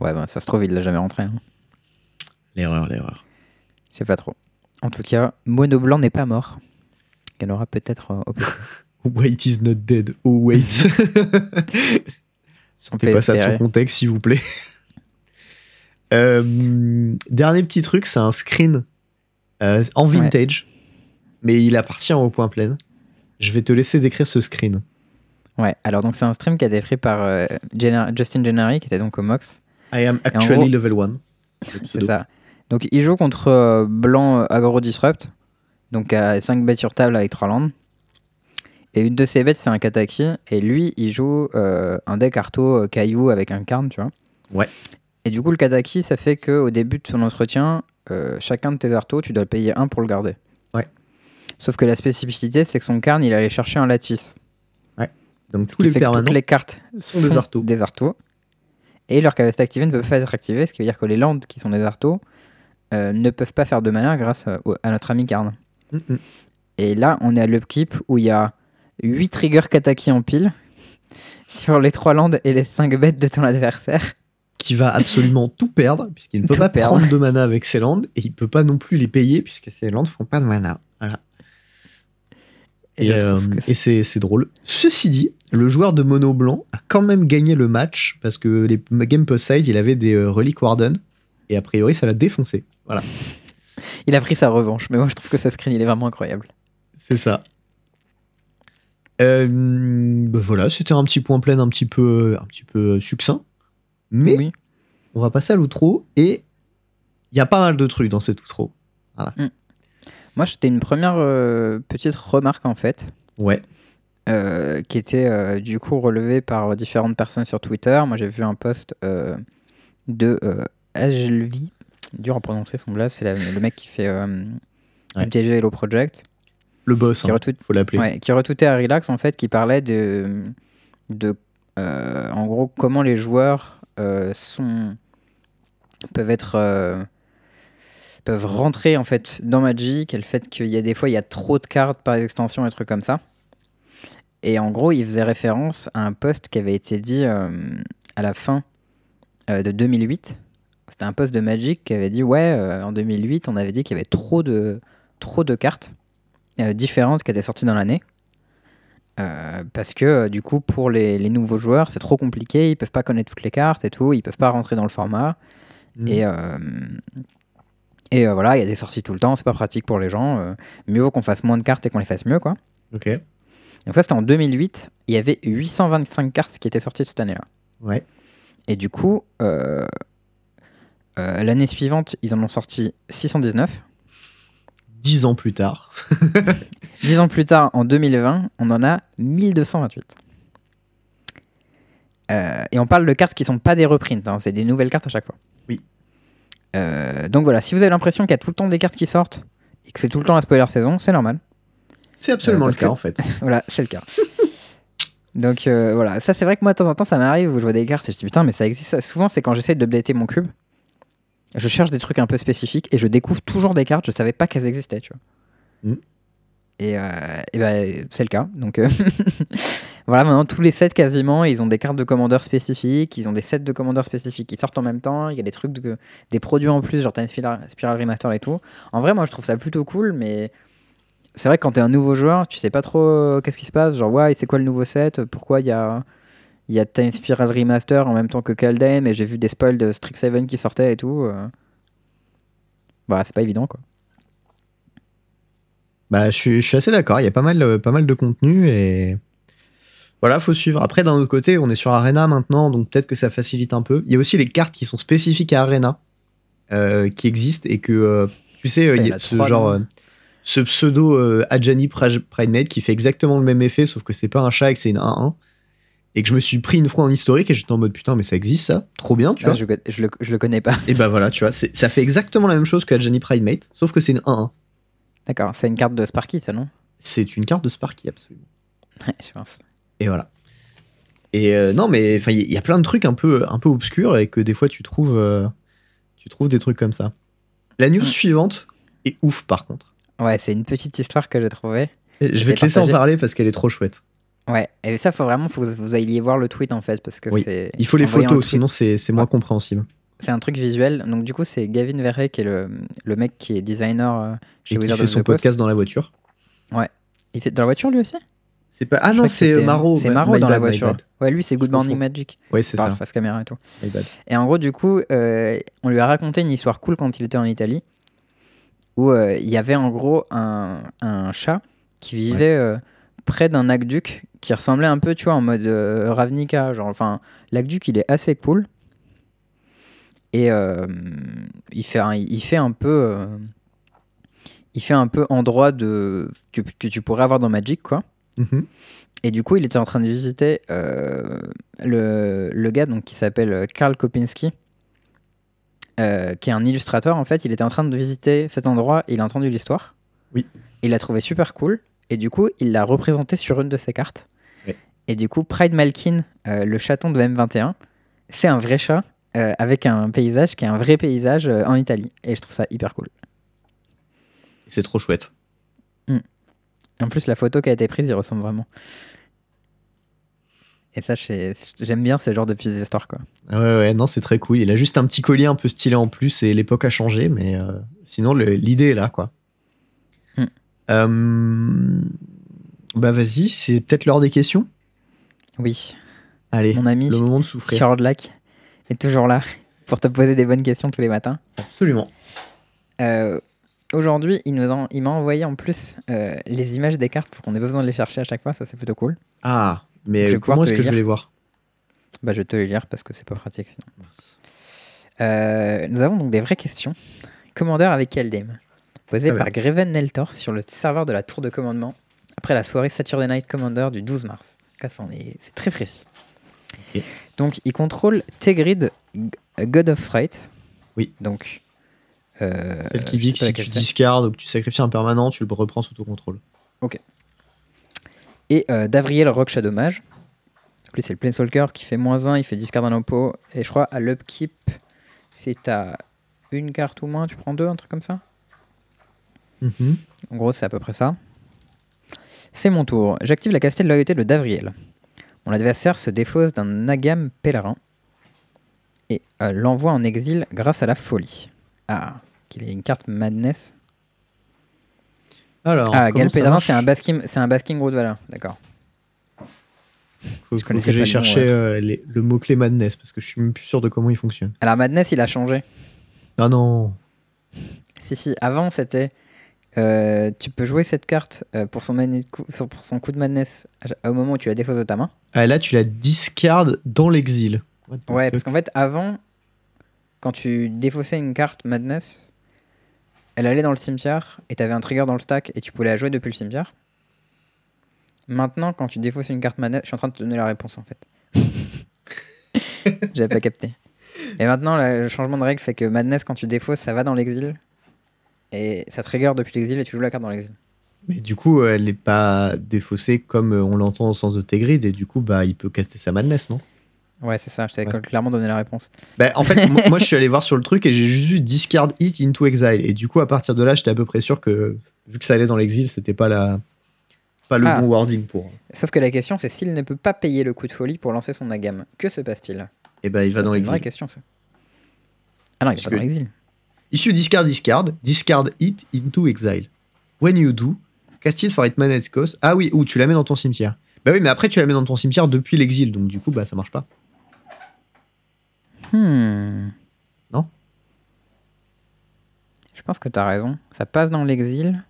Ouais, bah, ça se trouve, il l'a jamais rentré. hein. L'erreur, l'erreur. Je sais pas trop. En tout cas, Mono Blanc n'est pas mort. Il y en aura peut-être euh, au. (laughs) Wait is not dead. Oh, wait. (laughs) Sortez pas ça de son contexte, s'il vous plaît. (laughs) Euh, dernier petit truc, c'est un screen euh, en Ouais. vintage, mais il appartient au point plein. Je vais te laisser décrire ce screen. Ouais, alors donc c'est un stream qui a été fait par euh, Justin Gennari, qui était donc au Mox. I am actually gros- level 1. C'est ça. Donc il joue contre euh, Blanc euh, Agro Disrupt, donc à 5 bêtes sur table avec 3 landes. Et une de ses bêtes, c'est un Kataki. Et lui, il joue euh, un deck Arto euh, Caillou avec un Karn, tu vois. Ouais. Et du coup, le Kataki, ça fait qu'au début de son entretien, euh, chacun de tes Artos, tu dois le payer un pour le garder. Ouais. Sauf que la spécificité, c'est que son Karn, il allait chercher un lattice. Donc tous qui les fait que toutes les cartes sont des Artos. des Artos. Et leur capacité activée ne peut pas être activée, ce qui veut dire que les landes qui sont des Artos euh, ne peuvent pas faire de mana grâce euh, à notre ami Karn. Mm. Et là, on est à l'upkeep où il y a 8 triggers Kataki en pile (laughs) sur les 3 landes et les 5 bêtes de ton adversaire. Qui va absolument tout perdre, puisqu'il ne peut Tout pas perdre. prendre de mana avec ses landes, et il peut pas non plus les payer, puisque ses landes font pas de mana. Voilà. Et, euh, c'est- et c'est c'est drôle. Ceci dit, le joueur de mono blanc a quand même gagné le match parce que les Game Post Side, il avait des euh, reliques Warden. Et a priori, ça l'a défoncé. Voilà, (laughs) il a pris sa revanche, mais moi je trouve que ce screen il est vraiment incroyable. c'est ça. Euh, bah voilà, c'était un petit point plein, un petit peu, un petit peu succinct. Mais Oui. on va passer à l'outro et il y a pas mal de trucs dans cet outro. Moi c'était une première euh, petite remarque en fait. Ouais, euh, qui était du coup relevé par différentes personnes sur Twitter. Moi, j'ai vu un post de Agelvi, dur à prononcer son blast, c'est le mec qui fait euh, Ouais. MTG Hello Project, le boss, qui, hein, retweet- faut l'appeler. ouais, qui retweetait à Relax en fait, qui parlait de, de euh, en gros comment les joueurs euh, sont peuvent être euh, peuvent rentrer en fait dans Magic et le fait qu'il y a des fois il y a trop de cartes par extension et trucs comme ça et en gros il faisait référence à un post qui avait été dit euh, à la fin euh, de 2008 c'était un post de Magic qui avait dit ouais euh, en 2008 on avait dit qu'il y avait trop de trop de cartes euh, différentes qui étaient sorties dans l'année euh, parce que du coup pour les, les nouveaux joueurs c'est trop compliqué, ils peuvent pas connaître toutes les cartes et tout, ils peuvent pas rentrer dans le format Mhm. et et voilà il y a des sorties tout le temps, c'est pas pratique pour les gens, mieux vaut qu'on fasse moins de cartes et qu'on les fasse mieux quoi. Ok, Donc ça c'était en 2008, il y avait 825 cartes qui étaient sorties cette année là. ouais. Et du coup euh, euh, l'année suivante ils en ont sorti 619. Dix ans plus tard. (laughs) Dix ans plus tard, en 2020, on en a 1228. Euh, et on parle de cartes qui sont pas des reprints, hein, c'est des nouvelles cartes à chaque fois. Oui. Euh, donc voilà, si vous avez l'impression qu'il y a tout le temps des cartes qui sortent et que c'est tout le temps la spoiler saison, c'est normal. C'est absolument Euh, le cas que- en fait. (laughs) voilà, c'est le cas. (laughs) donc voilà, ça c'est vrai que moi de temps en temps ça m'arrive où je vois des cartes et je dis putain, mais ça existe. Souvent c'est quand j'essaie d'updater mon cube, je cherche des trucs un peu spécifiques et je découvre toujours des cartes, je savais pas qu'elles existaient, tu vois. Mhm. Et, euh, et ben, c'est le cas. Donc euh, (laughs) voilà, maintenant tous les sets quasiment, ils ont des cartes de commandeurs spécifiques, ils ont des sets de commandeurs spécifiques qui sortent en même temps, il y a des trucs, de, des produits en plus, genre Time Spiral, Remaster et tout. En vrai, moi je trouve ça plutôt cool, mais c'est vrai que quand t'es un nouveau joueur, tu sais pas trop qu'est-ce qui se passe. Genre, ouais, c'est quoi le nouveau set Pourquoi il y a, il y a Time Spiral Remaster en même temps que Kaldheim et j'ai vu des spoils de Strixhaven qui sortaient et tout. euh. Bah, c'est pas évident quoi. Bah, je suis, je suis assez d'accord. Il y a pas mal, euh, pas mal de contenu et voilà, faut suivre. Après, d'un autre côté, on est sur Arena maintenant, donc peut-être que ça facilite un peu. Il y a aussi les cartes qui sont spécifiques à Arena euh, qui existent et que euh, tu sais, Ça, il y a ce genre, euh, ce pseudo Adjani Pridemate qui fait exactement le même effet, sauf que c'est pas un chat et que c'est une 1-1. Et que je me suis pris une fois en historique et j'étais en mode putain, mais ça existe ça, trop bien, tu Ah, vois. je, je le, je le connais pas. Et bah voilà, tu vois, ça fait exactement la même chose que Adjani Pridemate, sauf que c'est une 1-1. D'accord, c'est une carte de Sparky, ça non? C'est une carte de Sparky, absolument. Ouais, je pense. Et voilà. Et euh, non, mais il y a plein de trucs un peu, un peu obscurs et que des fois tu trouves, euh, tu trouves des trucs comme ça. La news Mm. suivante est ouf par contre. Ouais, c'est une petite histoire que j'ai trouvée. Je vais te laisser en parler parce qu'elle est trop chouette. Ouais, et ça, faut vraiment, faut que vous ayez voir le tweet en fait, parce que Oui. c'est. Il faut les photos, sinon c'est moins Ouais. compréhensible. C'est un truc visuel. Donc, du coup, c'est Gavin Verhey qui est le, le mec qui est designer euh, chez Et qui Wizards fait of son the Coast. podcast dans la voiture. Il fait dans la voiture lui aussi? C'est pas... Ah Je non, c'est c'était- Maro. C'est Maro dans la bad, voiture. Ouais, lui, c'est Good Morning. Magic. Ouais, c'est ça. face caméra et tout. Et en gros, du coup, euh, on lui a raconté une histoire cool quand il était en Italie, où euh, il y avait en gros un, un chat qui vivait euh, près d'un aqueduc qui ressemblait un peu, tu vois, en mode euh, Ravnica. Genre, enfin, il est assez cool. Et euh, il, fait un, il fait un peu... euh, il fait un peu endroit de, que, que tu pourrais avoir dans Magic, quoi. Mhm. Et du coup, il était en train de visiter euh, le, le gars donc, qui s'appelle Karl Kopinski, qui est un illustrateur. En fait, il était en train de visiter cet endroit il a entendu l'histoire. Oui. Il l'a trouvé super cool. Et du coup, il l'a représenté sur une de ses cartes. Et du coup, Pride Malkin, euh, le chaton de M21, c'est un vrai chat euh, avec un paysage qui est un vrai paysage euh, en Italie. Et je trouve ça hyper cool. C'est trop chouette. En plus, la photo qui a été prise, il ressemble vraiment. Et ça, j'aime bien ce genre de petites histoires, quoi. Ouais, ouais, non, c'est très cool. Il a juste un petit collier un peu stylé en plus et l'époque a changé, mais sinon, l'idée est là, quoi. Hmm. Bah vas-y, c'est peut-être l'heure des questions. Oui, Allez, mon ami le moment de souffrir. Fjordlac est toujours là (laughs) pour te poser des bonnes questions tous les matins. Absolument. Euh, Aujourd'hui, il en- il m'a envoyé en plus euh, les images des cartes pour qu'on ait pas besoin de les chercher à chaque fois. Ça, c'est plutôt cool. Ah, mais Je comment est-ce que je vais les voir Bah, je vais te les lire parce que c'est pas pratique sinon. Euh, nous avons donc des vraies questions. Commandeur avec Eldem. Posé Ah par. Greven Neltor sur le serveur de la tour de commandement après la soirée Saturday Night Commander du 12 mars. Est- c'est très précis. Ok. Donc, il contrôle Tegrid, God of Fright. Oui. Donc, euh, Celle qui dit que si tu c'est. discardes ou que tu sacrifies un permanent, tu le reprends sous ton contrôle. Et euh, Davriel Rock Shadow Mage. Donc lui, c'est le Planeswalker qui fait moins 1, il fait discard un oppo. Et je crois à l'upkeep, si t'as une carte ou moins, tu prends deux, un truc comme ça? Mhm. En gros, c'est à peu près ça. C'est mon tour. J'active la capacité de loyauté de Davriel. Mon adversaire se défausse d'un Nagam pèlerin et euh, l'envoie en exil grâce à la folie. Ah, qu'il ait une carte Madness. Alors, ah, ça Pèlerin, c'est un basking, c'est un basking road Valor. D'accord. Faut, je connaissais que j'ai le cherché ouais. euh, les- le mot-clé Madness parce que je suis même plus sûr de comment il fonctionne. Alors Madness, il a changé. Ah non Si, si, avant c'était. Euh, tu peux jouer cette carte euh, pour, son coup- sur- pour son coup de madness au moment où tu la défausses de ta main. Ah, là, tu la discardes dans l'exil. Ouais, parce qu'en fait, avant, quand tu défaussais une carte madness, elle allait dans le cimetière et t'avais un trigger dans le stack et tu pouvais la jouer depuis le cimetière. Maintenant, quand tu défausses une carte madness, je suis en train de te donner la réponse en fait. (laughs) J'avais pas capté. Et maintenant, le changement de règle fait que madness, quand tu défausses, ça va dans l'exil. Et ça trigger depuis l'exil et tu joues la carte dans l'exil. Mais du coup, euh, elle n'est pas défaussée comme euh, on l'entend au sens de Tegrid, et du coup, bah, il peut caster sa madness, non? Ouais, c'est ça, je t'avais Ouais. clairement donné la réponse. bah, En fait, (laughs) moi, je suis allé voir sur le truc et j'ai juste vu discard it into exile. Et du coup, à partir de là, j'étais à peu près sûr que, vu que ça allait dans l'exil, c'était pas, la... pas le Ah. bon wording pour. Sauf que la question, c'est s'il ne peut pas payer le coup de folie pour lancer son agam, que se passe-t-il? Et bah, il va dans c'est une vraie l'exil. question, ça. Ah non, il va que- dans l'exil. Issue discard discard, discard it into exile. When you do, cast it for it managed cost. Ah oui, ou tu la mets dans ton cimetière. Bah oui, mais après tu la mets dans ton cimetière depuis l'exil, donc du coup, bah ça marche pas. Hmm. Non? Je pense que t'as raison. Ça passe dans l'exil.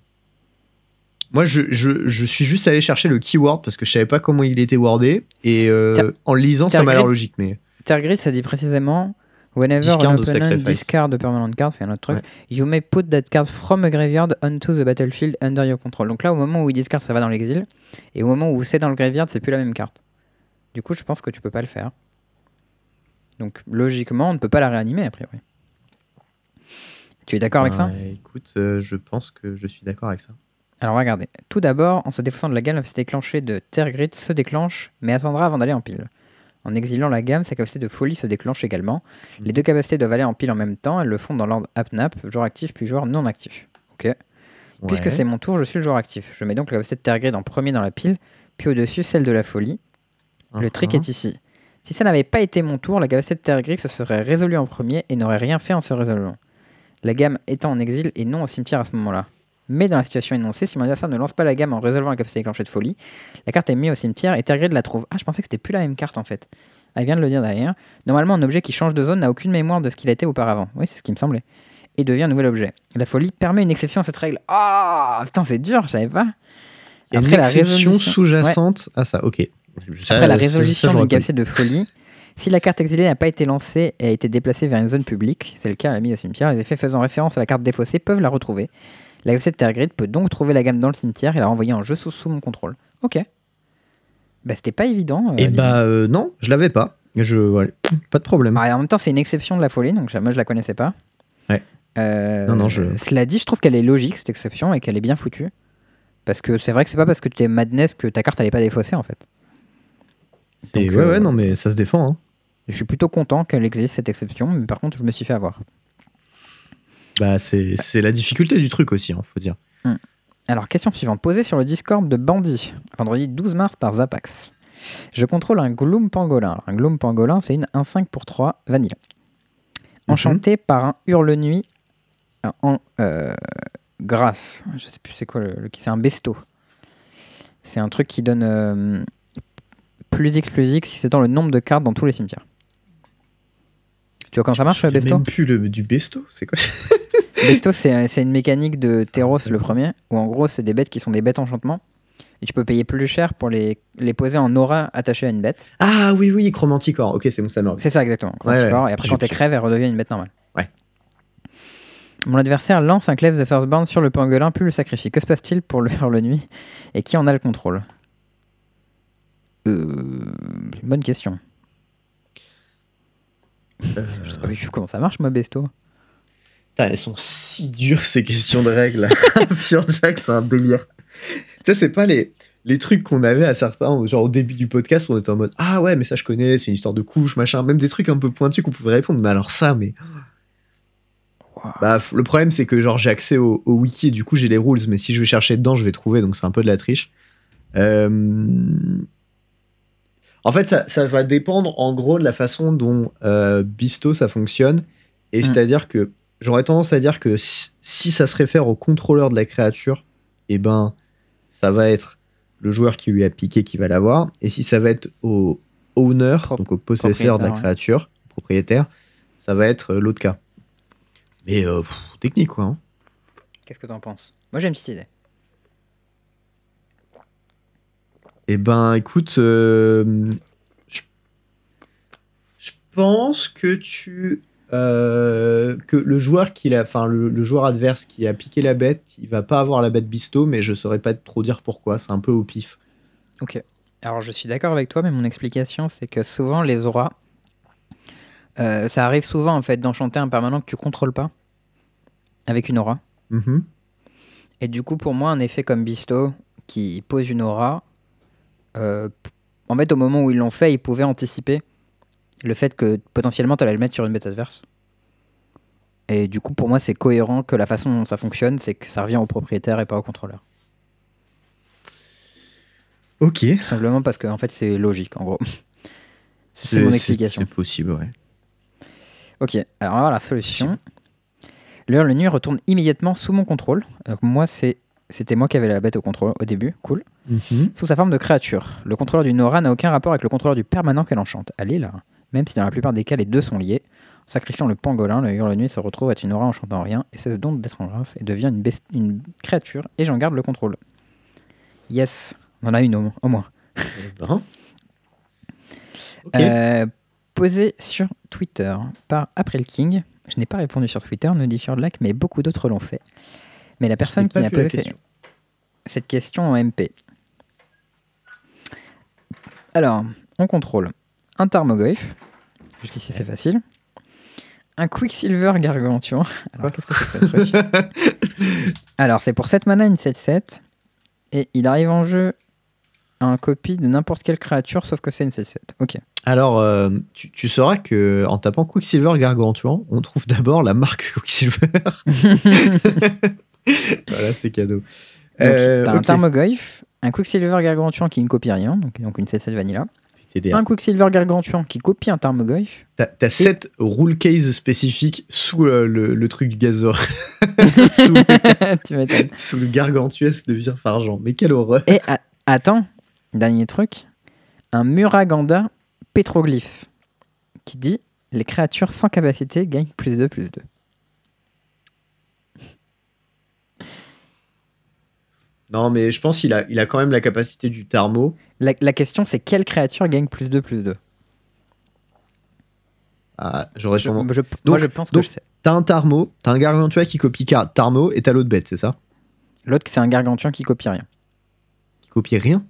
Moi, je, je, je suis juste allé chercher le keyword parce que je savais pas comment il était wordé. Et euh, en lisant, ça m'a l'air logique. Mais Tergrid, ça dit précisément Whenever Discard an opponent discard a permanent card, fait un autre truc, you may put that card from a graveyard onto the battlefield under your control. Donc là, au moment où il discard, ça va dans l'exil. Et au moment où c'est dans le graveyard, c'est plus la même carte. Du coup, je pense que tu peux pas le faire. Donc logiquement, on ne peut pas la réanimer a priori. Tu es d'accord avec ça? Euh, Écoute, euh, je pense que je suis d'accord avec ça. Alors regardez, tout d'abord, en se défaussant de la la capacité déclenchée de Tergrid se déclenche, mais attendra avant d'aller en pile. En exilant la gamme, sa capacité de folie se déclenche également. Les deux capacités doivent aller en pile en même temps, elles le font dans l'ordre app-nap, joueur actif puis joueur non actif. Ok. Puisque Ouais. c'est mon tour, je suis le joueur actif. Je mets donc la capacité de Tergrid en premier dans la pile, puis au-dessus celle de la folie. Le trick est ici. Si ça n'avait pas été mon tour, la capacité de Tergrid se serait résolue en premier et n'aurait rien fait en se résolvant. La gamme étant en exil et non au cimetière à ce moment-là. Mais dans la situation énoncée, si mon adversaire ne lance pas la gamme en résolvant la capacité déclenchée de folie, la carte est mise au cimetière et Tergrid la trouve. Ah, je pensais que c'était plus la même carte en fait. Ah, il vient de le dire derrière. Normalement, un objet qui change de zone n'a aucune mémoire de ce qu'il a été auparavant. Oui, c'est ce qui me semblait. Et devient un nouvel objet. La folie permet une exception à cette règle. Ah, putain, c'est dur, je savais pas. Il y a une Après la exception résolution- sous-jacente à ça, ok. Ça, Après la résolution d'une capacité de folie, si la carte exilée n'a pas été lancée et a été déplacée vers une zone publique, c'est le cas à la mise au cimetière, les effets faisant référence à la carte défaussée peuvent la retrouver. La de Tergrid peut donc trouver la gamme dans le cimetière et la renvoyer en jeu sous, sous mon contrôle. Ok. Bah c'était pas évident. euh, Et Lily. bah euh, non, je l'avais pas. Je, ouais, pas de problème. Bah, en même temps, c'est une exception de la folie, donc moi je la connaissais pas. Ouais. Euh, Non, non, je- Cela dit, je trouve qu'elle est logique cette exception et qu'elle est bien foutue. Parce que c'est vrai que c'est pas parce que tu es madness que ta carte elle est pas défaussée en fait. Et donc, ouais, euh, ouais, non, mais ça se défend. Hein. Je suis plutôt content qu'elle existe cette exception, mais par contre je me suis fait avoir. Bah, c'est c'est la difficulté du truc aussi, hein, faut dire. Alors, question suivante, posée sur le Discord de Bandit, vendredi 12 mars par Zapax. Je contrôle un Gloom Pangolin. Alors, un Gloom Pangolin, c'est une 1-5 pour 3 vanilla. Enchanté par un Hurle-Nuit en euh, grâce. Je sais plus c'est quoi le, le- c'est un besto. C'est un truc qui donne euh, plus explosif si c'est dans le nombre de cartes dans tous les cimetières. Tu vois comment ça marche, souviens Besto? même plus le, du besto, c'est quoi? Besto, c'est une mécanique de Teros, le premier, où en gros, c'est des bêtes qui sont des bêtes enchantement. Et tu peux payer plus cher pour les, les poser en aura attachée à une bête. Ah oui, oui, chromanticore. Ok, c'est bon, ça me revient. C'est ça, exactement. Chromanticore, ouais. Et après, quand elle crève, elle redevient une bête normale. Ouais. Mon adversaire lance un Clef the Firstborn sur le pangolin, puis le sacrifie. Que se passe-t-il pour le faire le nuit Et qui en a le contrôle? Euh, Bonne question. Euh, Je sais pas du tout comment ça marche, moi, Besto. Putain, elles sont si dures ces questions de règles. (laughs) Jack, c'est un délire. Tu sais, c'est pas les, les trucs qu'on avait à certains, genre au début du podcast, où on était en mode Ah ouais, mais ça je connais, c'est une histoire de couche, machin. Même des trucs un peu pointus qu'on pouvait répondre. Mais alors ça, mais. Wow. Bah, le problème, c'est que genre j'ai accès au, au wiki et du coup j'ai les rules, mais si je vais chercher dedans, je vais trouver, donc c'est un peu de la triche. Euh, En fait, ça, ça va dépendre en gros de la façon dont euh, Bisto ça fonctionne. Et Mm. c'est-à-dire que j'aurais tendance à dire que si, si ça se réfère au contrôleur de la créature, eh ben ça va être le joueur qui lui a piqué qui va l'avoir. Et si ça va être au owner, Pro- donc au possesseur de la ouais. créature, propriétaire, ça va être euh, l'autre cas. Mais euh, pff, technique quoi. hein. Qu'est-ce que t'en penses? Moi, j'ai une petite idée. Eh ben, écoute, euh, je pense que tu, euh, que le joueur qui l'a, enfin le, le joueur adverse qui a piqué la bête, il va pas avoir la bête bisto, mais je saurais pas trop dire pourquoi. C'est un peu au pif. Ok. Alors, je suis d'accord avec toi, mais mon explication, c'est que souvent, les auras, euh, ça arrive souvent, en fait, d'enchanter un permanent que tu contrôles pas avec une aura. Mhm. Et du coup, pour moi, un effet comme Bisto qui pose une aura, euh, en fait, au moment où ils l'ont fait, ils pouvaient anticiper le fait que potentiellement tu allais le mettre sur une bête adverse. Et du coup, pour moi, c'est cohérent que la façon dont ça fonctionne, c'est que ça revient au propriétaire et pas au contrôleur. Ok. Simplement parce que, en fait, c'est logique, en gros. (laughs) c'est mon explication. C'est possible, ouais. Ok, alors on va voir la solution. L'heure, le nuit retourne immédiatement sous mon contrôle. Donc moi, c'est, c'était moi qui avais la bête au contrôle au début, cool. Mhm. Sous sa forme de créature. Le contrôleur d'une aura n'a aucun rapport avec le contrôleur du permanent qu'elle enchante. Allez là. Même si dans la plupart des cas, les deux sont liés. En sacrifiant le pangolin, le hurle nuit se retrouve être une aura enchantant rien et cesse donc d'être en grâce et devient une, créature et j'en garde le contrôle. Yes, on en a une au, au moins. Eh. (laughs) Ok. Euh, posé sur Twitter par April King. Je n'ai pas répondu sur Twitter, nous dit Fjordlac, mais beaucoup d'autres l'ont fait. Mais la personne qui la posé question. cette question en MP. Alors, on contrôle un Tarmogoyf. Jusqu'ici, c'est facile. Un Quicksilver Gargantuan. Alors, qu'est-ce que c'est que ce truc (laughs) Alors, c'est pour 7 mana, une 7-7. Et il arrive en jeu un copie de n'importe quelle créature, sauf que c'est une 7-7. Ok. Alors, euh, tu, tu sauras que en tapant Quicksilver Gargantuan, on trouve d'abord la marque (laughs) Quicksilver. (laughs) voilà, c'est cadeau. Donc, Euh, t'as un ok. Tarmogoyf, un Quicksilver Gargantuan qui ne copie rien, donc, donc une 7-7 vanilla. Un Quicksilver Gargantuan qui copie un Tarmogoyf. T'as t'as sept rule case spécifiques sous euh, le, le truc du gazor. (laughs) sous, (laughs) m'étonnes. sous le gargantuesque de Virf Argent. Mais quelle horreur. Et a- attends, dernier truc, un Muraganda pétroglyphe qui dit les créatures sans capacité gagnent plus 2 plus 2. Non, mais je pense qu'il a, il a quand même la capacité du Tarmo. La, la question c'est quelle créature gagne plus 2 plus 2 Ah, J'aurais je, sûrement- je- Donc- Moi je pense donc- que. T'as un Tarmo, t'as un gargantua qui copie car- Tarmo et t'as l'autre bête, c'est ça? L'autre c'est un Gargantuan qui copie rien. Qui copie rien?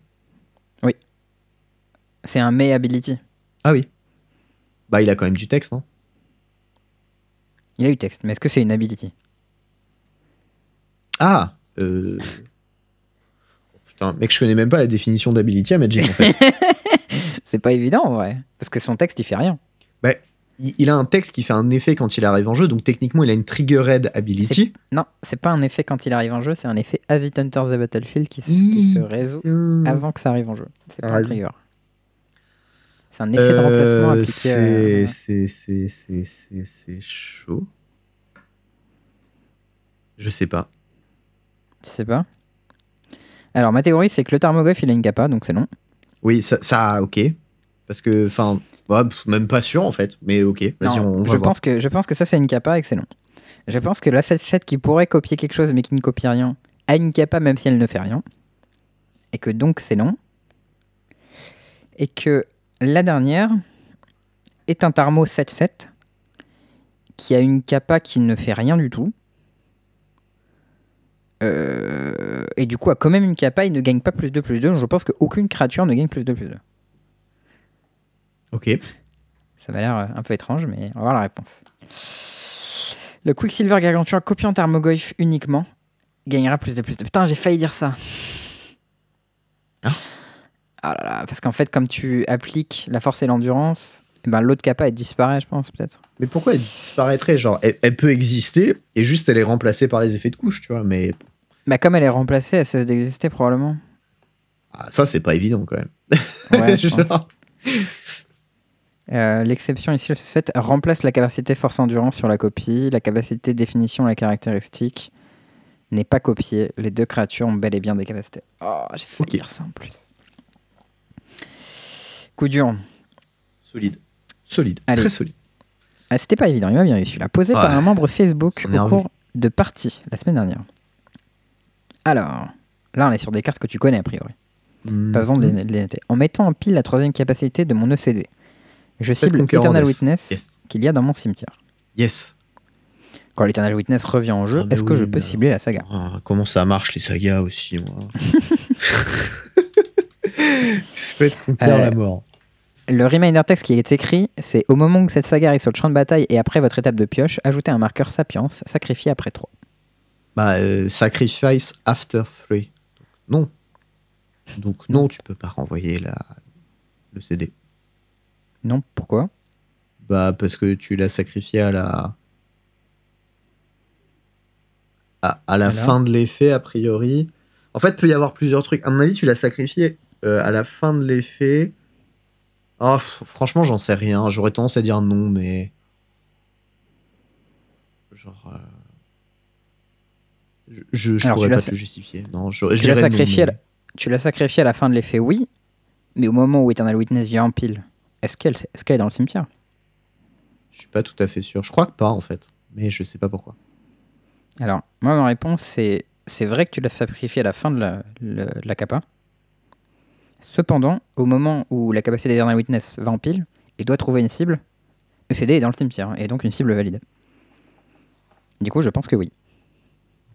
C'est un May Ability. Ah oui. Bah, il a quand même du texte, hein. Il a eu texte, mais est-ce que c'est une ability? Ah euh... Putain, mec, je connais même pas la définition d'ability à Magic en fait. (laughs) C'est pas évident en vrai. Parce que son texte il fait rien. il, il a un texte qui fait un effet quand il arrive en jeu, donc techniquement il a une triggered ability. Non, c'est pas un effet quand il arrive en jeu, c'est un effet as it enters the battlefield qui, se résout avant que ça arrive en jeu. C'est T'as pas un trigger. C'est un effet de remplacement Euh, appliqué. c'est- euh, C'est c'est- c'est- c'est- c'est chaud. Je sais pas. Tu sais pas? Alors, ma théorie, c'est que le Tarmogoyf, il a une capa, donc c'est non. Oui, ça, ça, ok. Parce que, enfin, pff, même pas sûr en fait, mais ok, vas-y, on, va je, voir. pense que, je pense que ça, c'est une capa et que c'est non. Je pense que la 7.7 qui pourrait copier quelque chose mais qui ne copie rien a une capa même si elle ne fait rien. Et que donc c'est non. Et que la dernière est un Tarmo 7.7 qui a une capa qui ne fait rien du tout. Euh, et du coup a quand même une capa, il ne gagne pas plus de plus 2. Donc je pense qu'aucune créature ne gagne plus de plus 2. Ok. Ça m'a l'air euh, un peu étrange, mais on va voir la réponse. Le Quicksilver Gargantua copiant Tarmogoyf uniquement gagnera plus de plus de. Putain, j'ai failli dire ça. Hein Ah là là, parce qu'en fait, comme tu appliques la force et l'endurance, ben, l'autre capa elle disparaît, je pense, peut-être. Mais pourquoi elle disparaîtrait Genre, elle, elle peut exister et juste elle est remplacée par les effets de couche, tu vois. Mais Bah, comme elle est remplacée, elle cesse d'exister probablement. ah, ça, c'est pas évident quand même. Ouais. (laughs) Genre, Euh, L'exception ici, le 7 remplace la capacité force-endurance sur la copie. La capacité définition, la caractéristique n'est pas copiée. Les deux créatures ont bel et bien des capacités. Oh, j'ai failli Ok. dire ça en plus. Coup dur. Solide. Solide. Allez. Très solide. Ah, C'était pas évident, il m'a bien réussi. Là. Posé par un membre Facebook au cours de partie la semaine dernière. Alors, là, on est sur des cartes que tu connais a priori. Pas besoin de les, de les noter. En mettant en pile la troisième capacité de mon ECD, je cible Eternal. Witness Yes. qu'il y a dans mon cimetière. Yes. Quand l'Eternal Witness revient en jeu, Ah, est-ce que je peux cibler la saga? Ah, comment ça marche les sagas aussi, moi? (laughs) (laughs) Se fait conquérir Euh, la mort. Le reminder text qui est écrit, c'est au moment où cette saga arrive sur le champ de bataille et après votre étape de pioche, ajoutez un marqueur Sapiens, sacrifié après 3. Bah, euh, sacrifice after three. Donc, non. Donc non, tu peux pas renvoyer la... le CD. Non, pourquoi? Bah parce que tu l'as sacrifié à la à, à la Alors fin de l'effet a priori. En fait, peut y avoir plusieurs trucs. À mon avis, tu l'as sacrifié euh, à la fin de l'effet. F- franchement, j'en sais rien. J'aurais tendance à dire non, mais genre. euh, Je, je, je Alors, pourrais pas te justifier. Non, je, je Tu l'as sacrifié, à mais- la- tu l'as sacrifié à la fin de l'effet, oui, mais au moment où Eternal Witness vient en pile, est-ce qu'elle est, dans le cimetière? Je suis pas tout à fait sûr. Je crois que pas en fait, mais je sais pas pourquoi. Alors, moi, ma réponse, c'est c'est vrai que tu l'as sacrifié à la fin de la, le- de la capa. Cependant, au moment où la capacité d'Eternal Witness va en pile et doit trouver une cible, ECD est dans le cimetière et donc une cible valide. Du coup, je pense que oui.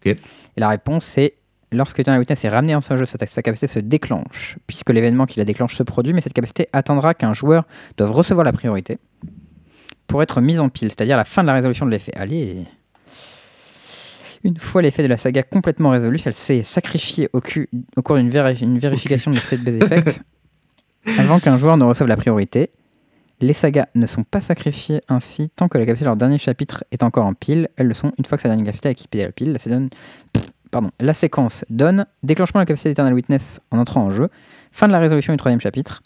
Et la réponse, c'est lorsque Eternal Witness est ramené en ce jeu, sa, sa capacité se déclenche, puisque l'événement qui la déclenche se produit, mais cette capacité attendra qu'un joueur doive recevoir la priorité pour être mise en pile, c'est-à-dire la fin de la résolution de l'effet. Allez Une fois l'effet de la saga complètement résolu, elle s'est sacrifiée au, cul- au cours d'une véri- une vérification du state base effect (laughs) avant qu'un joueur ne reçoive la priorité. Les sagas ne sont pas sacrifiées ainsi tant que la capacité de leur dernier chapitre est encore en pile. Elles le sont une fois que sa dernière capacité a équipé la pile. La, donne- Pardon. la séquence donne déclenchement de la capacité d'Eternal Witness en entrant en jeu, fin de la résolution du troisième chapitre.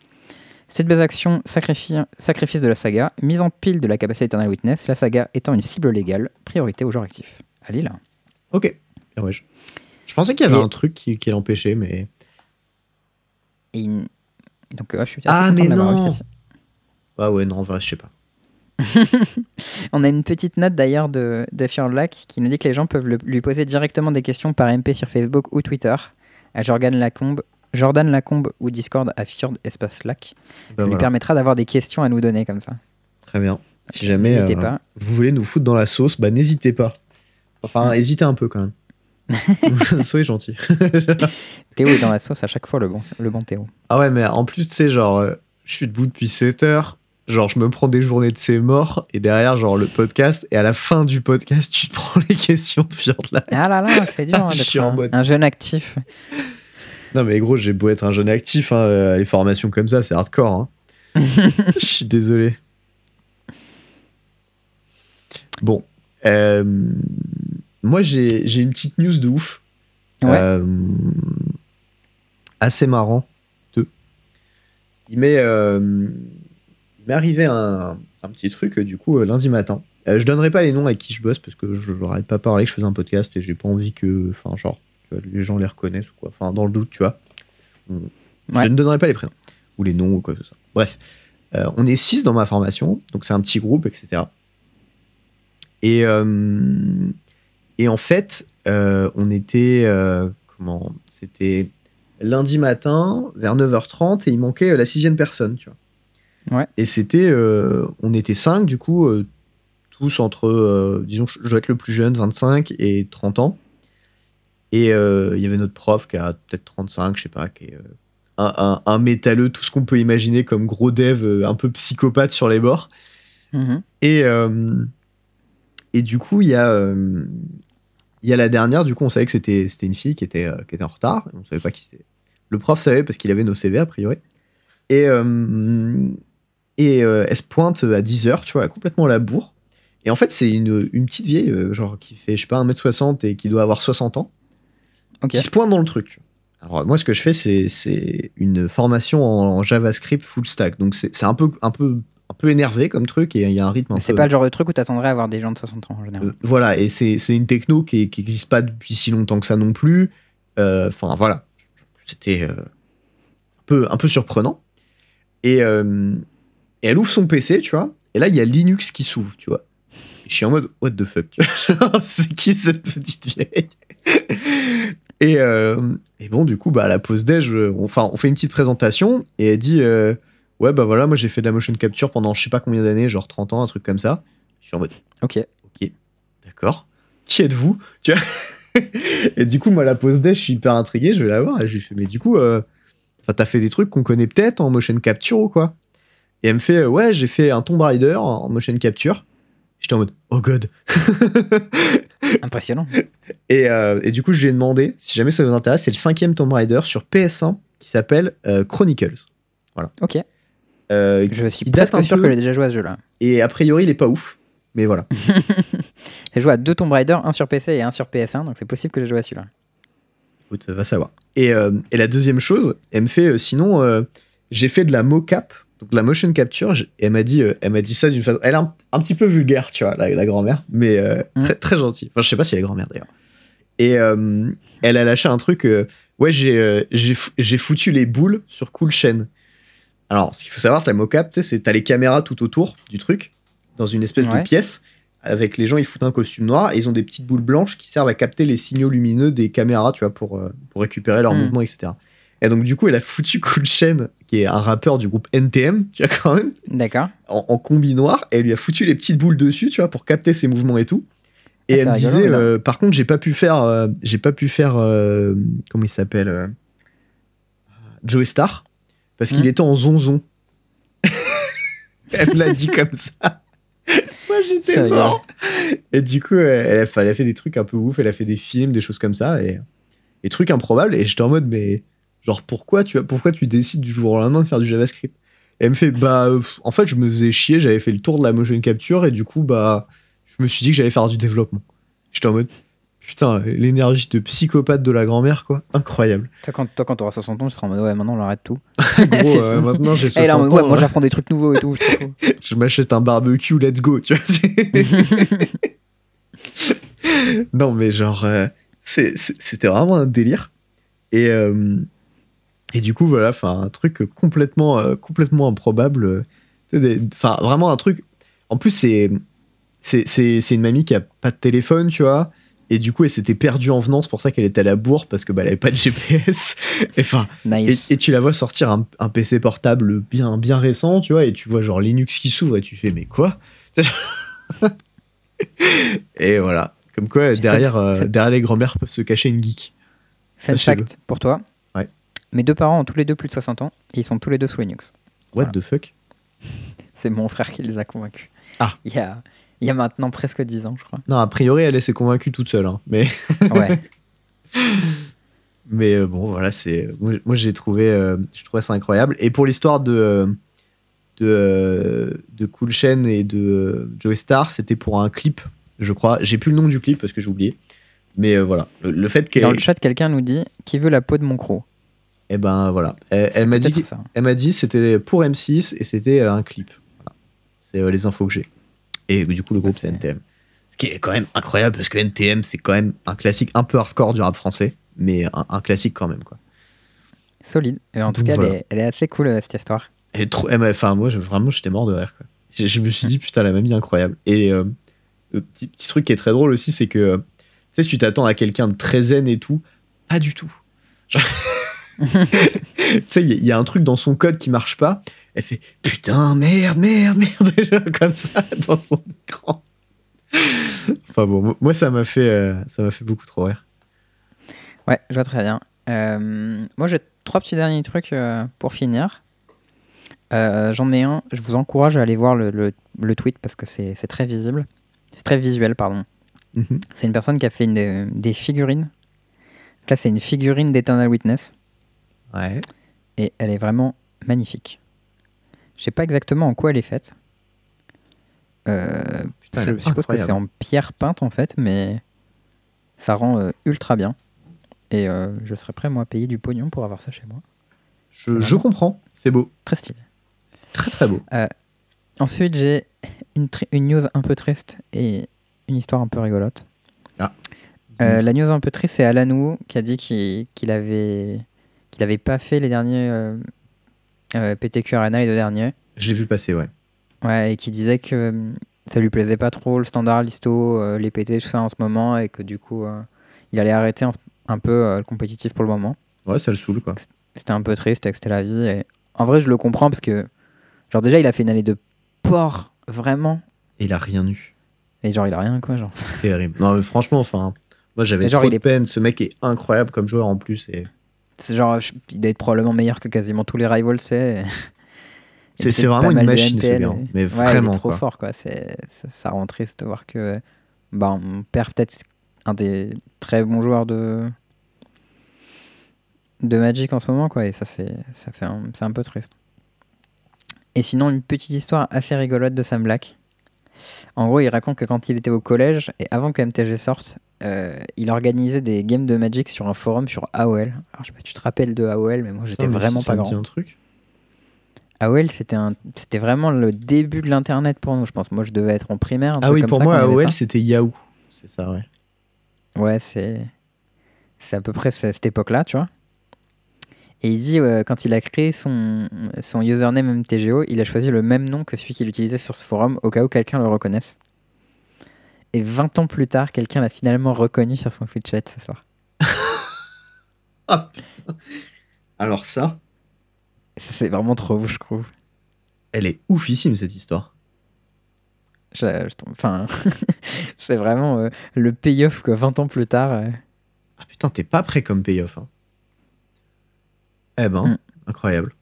Cette base action sacrifice de la saga, mise en pile de la capacité d'Eternal Witness, la saga étant une cible légale, priorité au joueur actif. Allez là. Ok. Bien, ouais, je... je pensais qu'il y avait Et- un truc qui, qui l'empêchait, mais. Et Donc, euh, je suis Ah, mais non. Ah ouais, non, en vrai, je sais pas. (laughs) On a une petite note d'ailleurs de, de Fjordlac qui nous dit que les gens peuvent le- lui poser directement des questions par MP sur Facebook ou Twitter à Jordan Lacombe, Jordan Lacombe ou Discord à Fjord Espace Lac. Bah, Ça lui voilà. permettra d'avoir des questions à nous donner comme ça. Très bien. Si jamais euh, pas. vous voulez nous foutre dans la sauce, bah n'hésitez pas. Enfin, Mm. hésitez un peu quand même. (laughs) Soyez gentil. (laughs) Théo est dans la sauce à chaque fois, le bon, le bon Théo. ah ouais, mais en plus, tu sais, genre, euh, je suis debout depuis 7 heures. Genre, je me prends des journées de ces morts et derrière, genre, le podcast. Et à la fin du podcast, tu te (laughs) prends les questions de Fjord là. Ah là là, c'est dur hein, Je d'être suis en un, mode- un jeune actif. Non, mais gros, j'ai beau être un jeune actif, hein, euh, les formations comme ça, c'est hardcore. hein. Je suis désolé. Bon. euh, moi, j'ai j'ai une petite news de ouf. Ouais. Euh, assez marrant. Deux. Il m'est euh, il m'est arrivé un, un petit truc, du coup, euh, lundi matin. Euh, je donnerai pas les noms à qui je bosse parce que je leur ai pas parlé que je faisais un podcast et j'ai pas envie que. Enfin, genre. tu que les gens les reconnaissent ou quoi. Enfin, dans le doute, tu vois. On- Ouais. Je ne donnerai pas les prénoms ou les noms ou quoi que ce soit. Bref, Euh, on est six dans ma formation, donc c'est un petit groupe, etc. Et, euh, et en fait, euh, on était. euh, comment C'était lundi matin, vers 9h30, et il manquait euh, la sixième personne, tu vois. Ouais. Et c'était. euh, on était cinq, du coup, euh, tous entre. euh, disons, je dois être le plus jeune, 25 et 30 ans. Et euh, il y avait notre prof qui a peut-être 35, je sais pas, qui est. euh, un, un, un métalleux, tout ce qu'on peut imaginer comme gros dev, euh, un peu psychopathe sur les bords. Mhm. Et, euh, et du coup, il y, a, euh, il y a la dernière, du coup, on savait que c'était c'était une fille qui était, euh, qui était en retard. On savait pas qui c'était. Le prof savait parce qu'il avait nos CV, a priori. Et, euh, et euh, elle se pointe à 10h, tu vois, complètement à la bourre. Et en fait, c'est une, une petite vieille, genre qui fait, je sais pas, 1m60 et qui doit avoir 60 ans, Ok. qui se pointe dans le truc. Alors, moi, ce que je fais, c'est- c'est une formation en, en JavaScript full stack. Donc, c'est c'est un peu, un, peu, un peu énervé comme truc et il y a un rythme C'est peu. pas le genre de truc où t'attendrais à avoir des gens de 60 ans en général. Euh, voilà, et c'est c'est une techno qui n'existe pas depuis si longtemps que ça non plus. Euh, Enfin, voilà. C'était euh, un, peu, un peu surprenant. Et, et elle ouvre son PC, tu vois. Et là, il y a Linux qui s'ouvre, tu vois. Et je suis en mode, what the fuck tu vois. (laughs) C'est qui cette petite vieille? Et, euh, et bon, du coup, bah, à la pause déj, on, enfin, on fait une petite présentation et elle dit euh, Ouais, bah voilà, moi j'ai fait de la motion capture pendant je sais pas combien d'années, genre 30 ans, un truc comme ça. Je suis en mode Ok. Ok, d'accord. Qui êtes-vous? Tu vois? (laughs) Et du coup, moi, la pause déj, je suis hyper intrigué, je vais la voir et je lui fais Mais du coup, euh, t'as fait des trucs qu'on connaît peut-être en motion capture ou quoi? Et elle me fait Ouais, j'ai fait un Tomb Raider en motion capture. J'étais en mode Oh god (laughs) Impressionnant. et, euh, et du coup, je lui ai demandé, si jamais ça vous intéresse, c'est le cinquième Tomb Raider sur PS1 qui s'appelle euh, Chronicles. Ok. Euh, Je suis presque sûr peu. que j'ai déjà joué à ce jeu-là. et a priori, il est pas ouf. Mais voilà. (laughs) J'ai joué à deux Tomb Raider, un sur PC et un sur PS1, donc c'est possible que j'ai joué à celui-là. Écoute, va savoir. Et, euh, et la deuxième chose, elle me fait euh, sinon, j'ai fait de la mocap, donc de la motion capture. Et elle m'a dit, elle m'a dit ça d'une façon. Elle est un, un petit peu vulgaire, tu vois, la, la grand-mère, mais Mm. très, très gentille. Enfin, je sais pas si elle est grand-mère d'ailleurs. Et elle a lâché un truc. ouais, j'ai j'ai j'ai foutu les boules sur Cool Chain. Alors, ce qu'il faut savoir, la mocap, tu sais, c'est t'as les caméras tout autour du truc, dans une espèce Ouais. de pièce. Avec les gens, ils foutent un costume noir et ils ont des petites boules blanches qui servent à capter les signaux lumineux des caméras, tu vois, pour, euh, pour récupérer leurs Mm. mouvements, etc. Et donc, du coup, elle a foutu Cool Chain, qui est un rappeur du groupe NTM, tu vois, quand même, D'accord. en, en combi noir, et elle lui a foutu les petites boules dessus, tu vois, pour capter ses mouvements et tout. Et Ah, elle me rigolo, disait, euh, par contre, j'ai pas pu faire, euh, j'ai pas pu faire, euh, comment il s'appelle, Joey Star, parce qu'il Hmm. était en zonzon. (laughs) elle me l'a dit comme ça. Moi, j'étais mort. Et du coup, elle a, fait, elle a fait des trucs un peu ouf, elle a fait des films, des choses comme ça, et des trucs improbables. Et j'étais en mode, mais genre, pourquoi tu, pourquoi tu décides du jour au lendemain de faire du JavaScript? Et elle me fait, bah, euh, en fait, je me faisais chier, j'avais fait le tour de la motion capture, et du coup, bah, je me suis dit que j'allais faire du développement. J'étais en mode, putain, l'énergie de psychopathe de la grand-mère, quoi, incroyable. Toi, quand, toi, quand t'auras 60 ans, tu seras en mode ouais, maintenant on arrête tout. (laughs) Gros, (laughs) euh, maintenant j'ai (laughs) Et 60 là, ans, ouais, moi hein, j'apprends des trucs nouveaux et tout. je m'achète un barbecue, let's go, tu vois. non, mais genre, euh, c'était vraiment un délire. Et, euh, et du coup, voilà, enfin, un truc complètement, complètement improbable. Enfin, vraiment un truc. En plus, c'est c'est- c'est c'est une mamie qui a pas de téléphone, tu vois. Et du coup, elle s'était perdue en venant, c'est pour ça qu'elle était à la bourre, parce que bah, elle avait pas de GPS. (laughs) Et Enfin, et, Nice. et tu la vois sortir un, un PC portable bien, bien récent, tu vois, et tu vois genre Linux qui s'ouvre, et tu fais, mais quoi? (laughs) Et voilà. Comme quoi, derrière, euh, derrière les grands-mères peuvent se cacher une geek. Fun fact pour toi. Ouais. Mes deux parents ont tous les deux plus de 60 ans et ils sont tous les deux sous Linux. What Voilà. the fuck? (laughs) C'est mon frère qui les a convaincus. Ah. Il y a, il y a maintenant presque 10 ans, je crois. Non, a priori, elle s'est convaincue toute seule. hein. Mais, (laughs) Ouais. (laughs) mais euh, bon, voilà, c'est. Moi, moi, j'ai trouvé, euh, je trouvais ça incroyable. Et pour l'histoire de. euh, de, de Cool Chain et de Joey Star, c'était pour un clip, je crois. J'ai plus le nom du clip parce que j'ai oublié. Mais euh, voilà, le, le fait qu'elle. Dans le chat, quelqu'un nous dit qui veut la peau de mon croc? Et ben voilà, elle, m'a dit, peut-être ça. elle m'a dit c'était pour M6 et c'était un clip. Voilà. C'est les infos que j'ai. Et du coup le groupe c'est NTM. Ce qui est quand même incroyable parce que NTM c'est quand même un classique un peu hardcore du rap français. mais un, un classique quand même, quoi. Solide. Et en tout Donc cas, elle, est, elle est assez cool, euh, cette histoire. Elle est trop. m'a- Enfin, moi, je- vraiment, j'étais mort de rire. Quoi. Je, je me suis dit, putain, la mamie, incroyable. Et euh, le petit, petit truc qui est très drôle aussi, c'est que euh, tu sais, tu t'attends à quelqu'un de très zen et tout. Pas du tout. Genre- (laughs) tu sais, il y, a- il y a un truc dans son code qui marche pas. Elle fait putain, merde, merde, merde, (laughs) déjà comme ça dans son écran. Enfin bon, mo- moi, ça m'a fait, euh, ça m'a fait beaucoup trop rire. Ouais, je vois très bien. Euh, moi, j'ai trois petits derniers trucs euh, pour finir. J'en ai un. Je vous encourage à aller voir le, le- le tweet parce que c'est très visible. C'est très visuel, pardon. Mhm. C'est une personne qui a fait une- des figurines. Donc Là, c'est une figurine d'Eternal Witness. Ouais. Et elle est vraiment magnifique. Je sais pas exactement en quoi elle est faite. Euh, Putain, je suppose que c'est en pierre peinte en fait, mais ça rend euh, ultra bien. Et euh, je serais prêt moi à payer du pognon pour avoir ça chez moi. Je, comprends. C'est beau. Très stylé. Très très beau. Ensuite, j'ai une, news un peu triste et une histoire un peu rigolote. Euh, la news un peu triste, c'est Alan Wu qui a dit qu'il qu'il avait qu'il avait pas fait les derniers euh, euh, PTQ Arena, les deux derniers. Je l'ai vu passer, ouais. Ouais, et qui disait que euh, ça lui plaisait pas trop le standard, l'histo, euh, les PT, tout ça en ce moment, et que du coup, il allait arrêter un, un peu le compétitif pour le moment. Ouais, ça le saoule, quoi. C'était un peu triste, c'était la vie. Et en vrai, je le comprends parce que, genre, déjà, il a fait une année de porc, vraiment. Et il a rien eu. Et genre, il a rien, quoi. Genre. Terrible. Non, mais franchement, enfin, moi j'avais trop il de est- peine. Ce mec est incroyable comme joueur en plus. Et... C'est genre, je- il doit être probablement meilleur que quasiment tous les rivals, (laughs) c'est. C'est vraiment une machine, ce gars. Mais ouais, vraiment, il est trop quoi. fort, quoi. C'est, ça, ça rend triste de voir que. Bah, on perd peut-être un des très bons joueurs de. de Magic en ce moment, quoi. Et ça, c'est, ça fait un, c'est un peu triste. Et sinon, une petite histoire assez rigolote de Sam Black. En gros, il raconte que quand il était au collège, et avant que MTG sorte, euh, il organisait des games de Magic sur un forum sur AOL. Alors, je sais pas si tu te rappelles de AOL, mais moi, j'étais vraiment si, pas grand. un truc. AOL, c'était un, c'était vraiment le début de l'internet pour nous, je pense. Moi, je devais être en primaire. Ah oui, comme pour ça, moi, AOL, c'était Yahoo. C'est ça, ouais. Ouais, c'est, c'est à peu près ce- cette époque-là, tu vois. Et il dit, euh, quand il a créé son, son username MTGO, il a choisi le même nom que celui qu'il utilisait sur ce forum, au cas où quelqu'un le reconnaisse. Et 20 ans plus tard, quelqu'un l'a finalement reconnu sur son Twitch chat ce soir. (laughs) Ah. Alors ça, ça, c'est vraiment trop ouf, je trouve. elle est oufissime cette histoire. Je- je tombe- Enfin, (laughs) c'est vraiment euh, le payoff, quoi, 20 ans plus tard. euh. Ah putain, t'es pas prêt comme payoff. Hein. Eh ben, Mm. incroyable.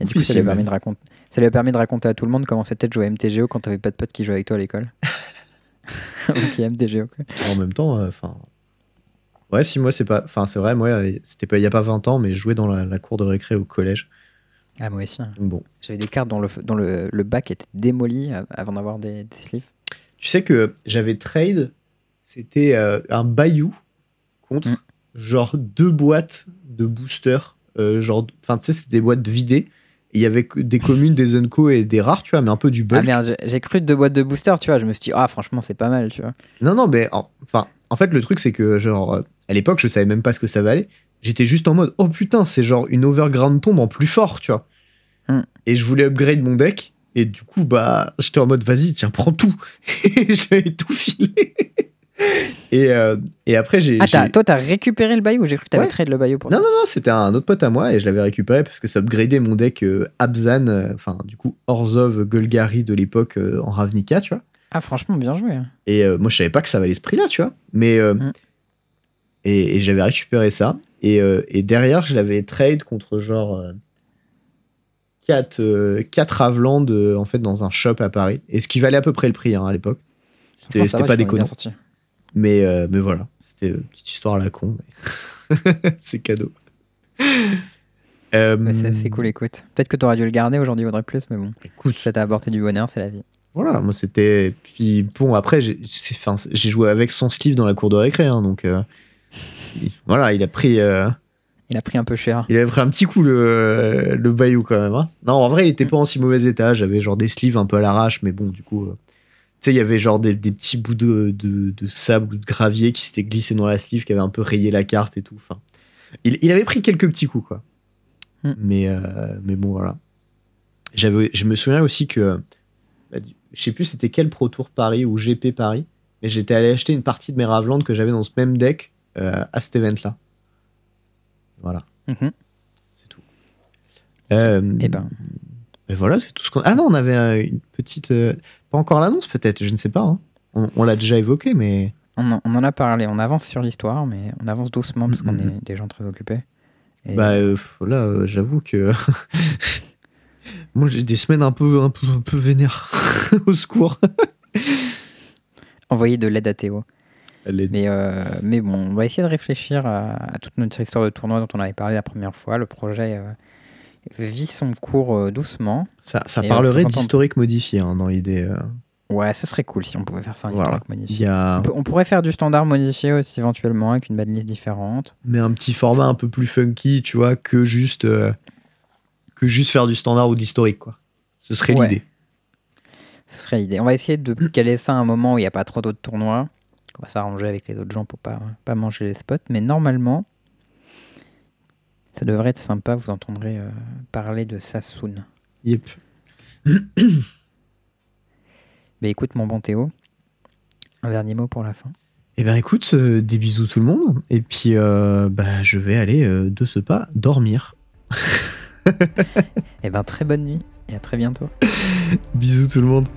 Et du coup, ça lui, a permis de raconter, ça lui a permis de raconter à tout le monde comment c'était de jouer à MTGO quand t'avais pas de potes qui jouaient avec toi à l'école. (laughs) ok, MTGO, quoi. En même temps, euh, enfin. ouais, si moi c'est pas. Enfin, c'est vrai, moi, euh, c'était pas il y a pas 20 ans, mais je jouais dans la, la cour de récré au collège. Ah, moi aussi. hein. Bon. J'avais des cartes dont le, dont le, le bac était démoli euh, avant d'avoir des, des sleeves. Tu sais que j'avais trade, c'était euh, un bayou contre Mm. genre deux boîtes de boosters. Euh, genre, enfin, tu sais, c'était des boîtes vidées. Il y avait des communes, des Unco et des rares, tu vois, mais un peu du bulk. Ah merde, j'ai- cru deux boîtes de booster, tu vois. Je me suis dit, ah, franchement, c'est pas mal, tu vois. Non, non, mais en, enfin, en fait, le truc, c'est que, genre, euh, à l'époque, je savais même pas ce que ça valait. J'étais juste en mode, oh putain, c'est genre une overground tombe en plus fort, tu vois. Hmm. Et je voulais upgrade mon deck. Et du coup, bah, j'étais en mode, vas-y, tiens, prends tout. (laughs) et je ai tout filé. Et, euh, et après, j'ai. Ah, toi, t'as récupéré le bayou J'ai cru que t'avais Ouais. trade le bayou pour Non, non, non, c'était un autre pote à moi et je l'avais récupéré parce que ça upgradait mon deck euh, Abzan, euh, enfin, du coup, Orzov Golgari de l'époque en Ravnica, tu vois. Ah, franchement, bien joué. hein. Et moi, je savais pas que ça valait ce prix-là, tu vois. Mais. Mm. Et, et j'avais récupéré ça. Et, et derrière, je l'avais trade contre genre. 4, 4 Avland euh, en fait dans un shop à Paris. Et ce qui valait à peu près le prix hein, à l'époque. C'était pas déconnant. Mais, euh, mais voilà. C'était une petite histoire à la con. mais (laughs) C'est cadeau. Euh, c'est cool, écoute. Peut-être que t'aurais dû le garder aujourd'hui, vaudrait plus, mais bon. Écoute, Ça t'a apporté du bonheur, c'est la vie. Voilà, moi c'était. Puis bon, après, j'ai joué avec son sleeve dans la cour de récré, hein, donc euh, il- voilà, il a pris. Il a pris un peu cher. il avait pris un petit coup le, le bayou quand même. hein. Non, en vrai, il était pas en si mauvais état. J'avais genre des sleeves un peu à l'arrache, mais bon, du coup, euh, sais, il y avait genre des, des petits bouts de, de, de sable ou de gravier qui s'étaient glissés dans la sleeve, qui avaient un peu rayé la carte et tout. Enfin, il, il avait pris quelques petits coups, quoi. Hmm. Mais, euh, mais bon, voilà. J'avais, je me souviens aussi que, bah, je sais plus c'était quel Pro Tour Paris ou GP Paris, mais j'étais allé acheter une partie de mes Ravland que j'avais dans ce même deck euh, à cet event-là. Voilà, Mhm. c'est tout. Euh, Eh ben. Et voilà, c'est tout ce qu'on. Ah non, on avait euh, une petite. euh, Pas encore l'annonce, peut-être, je ne sais pas. hein. On, on l'a déjà évoqué, mais. On, en- on en a parlé, on avance sur l'histoire, mais on avance doucement parce qu'on est des gens très occupés. Et- Bah euh, là, euh, j'avoue que. (laughs) Moi, j'ai des semaines un peu, un peu, un peu vénères. (laughs) Au secours. Envoyer de l'aide à Théo. Mais, euh, mais bon, on va essayer de réfléchir à, à toute notre histoire de tournoi dont on avait parlé la première fois. Le projet euh, vit son cours euh, doucement. Ça, parlerait d'historique modifié hein, dans l'idée. euh. Ouais, ce serait cool si on pouvait faire ça Voilà. modifié. a. On, peut- on pourrait faire du standard modifié aussi éventuellement avec une liste différente. Mais un petit format un peu plus funky, tu vois, que juste. euh, que juste faire du standard ou d'historique, quoi. Ce serait Ouais. l'idée. Ce serait l'idée. On va essayer de (coughs) caler ça à un moment où il n'y a pas trop d'autres tournois. On va s'arranger avec les autres gens pour pas, pas manger les spots. Mais normalement, ça devrait être sympa. Vous entendrez euh, parler de Sassoon. Yep. (coughs) Mais écoute, mon bon Théo, un dernier mot pour la fin. Eh ben écoute, euh, des bisous tout le monde. Et puis, euh, bah, je vais aller de ce pas dormir. (laughs) Eh ben, très bonne nuit et à très bientôt. (laughs) Bisous tout le monde.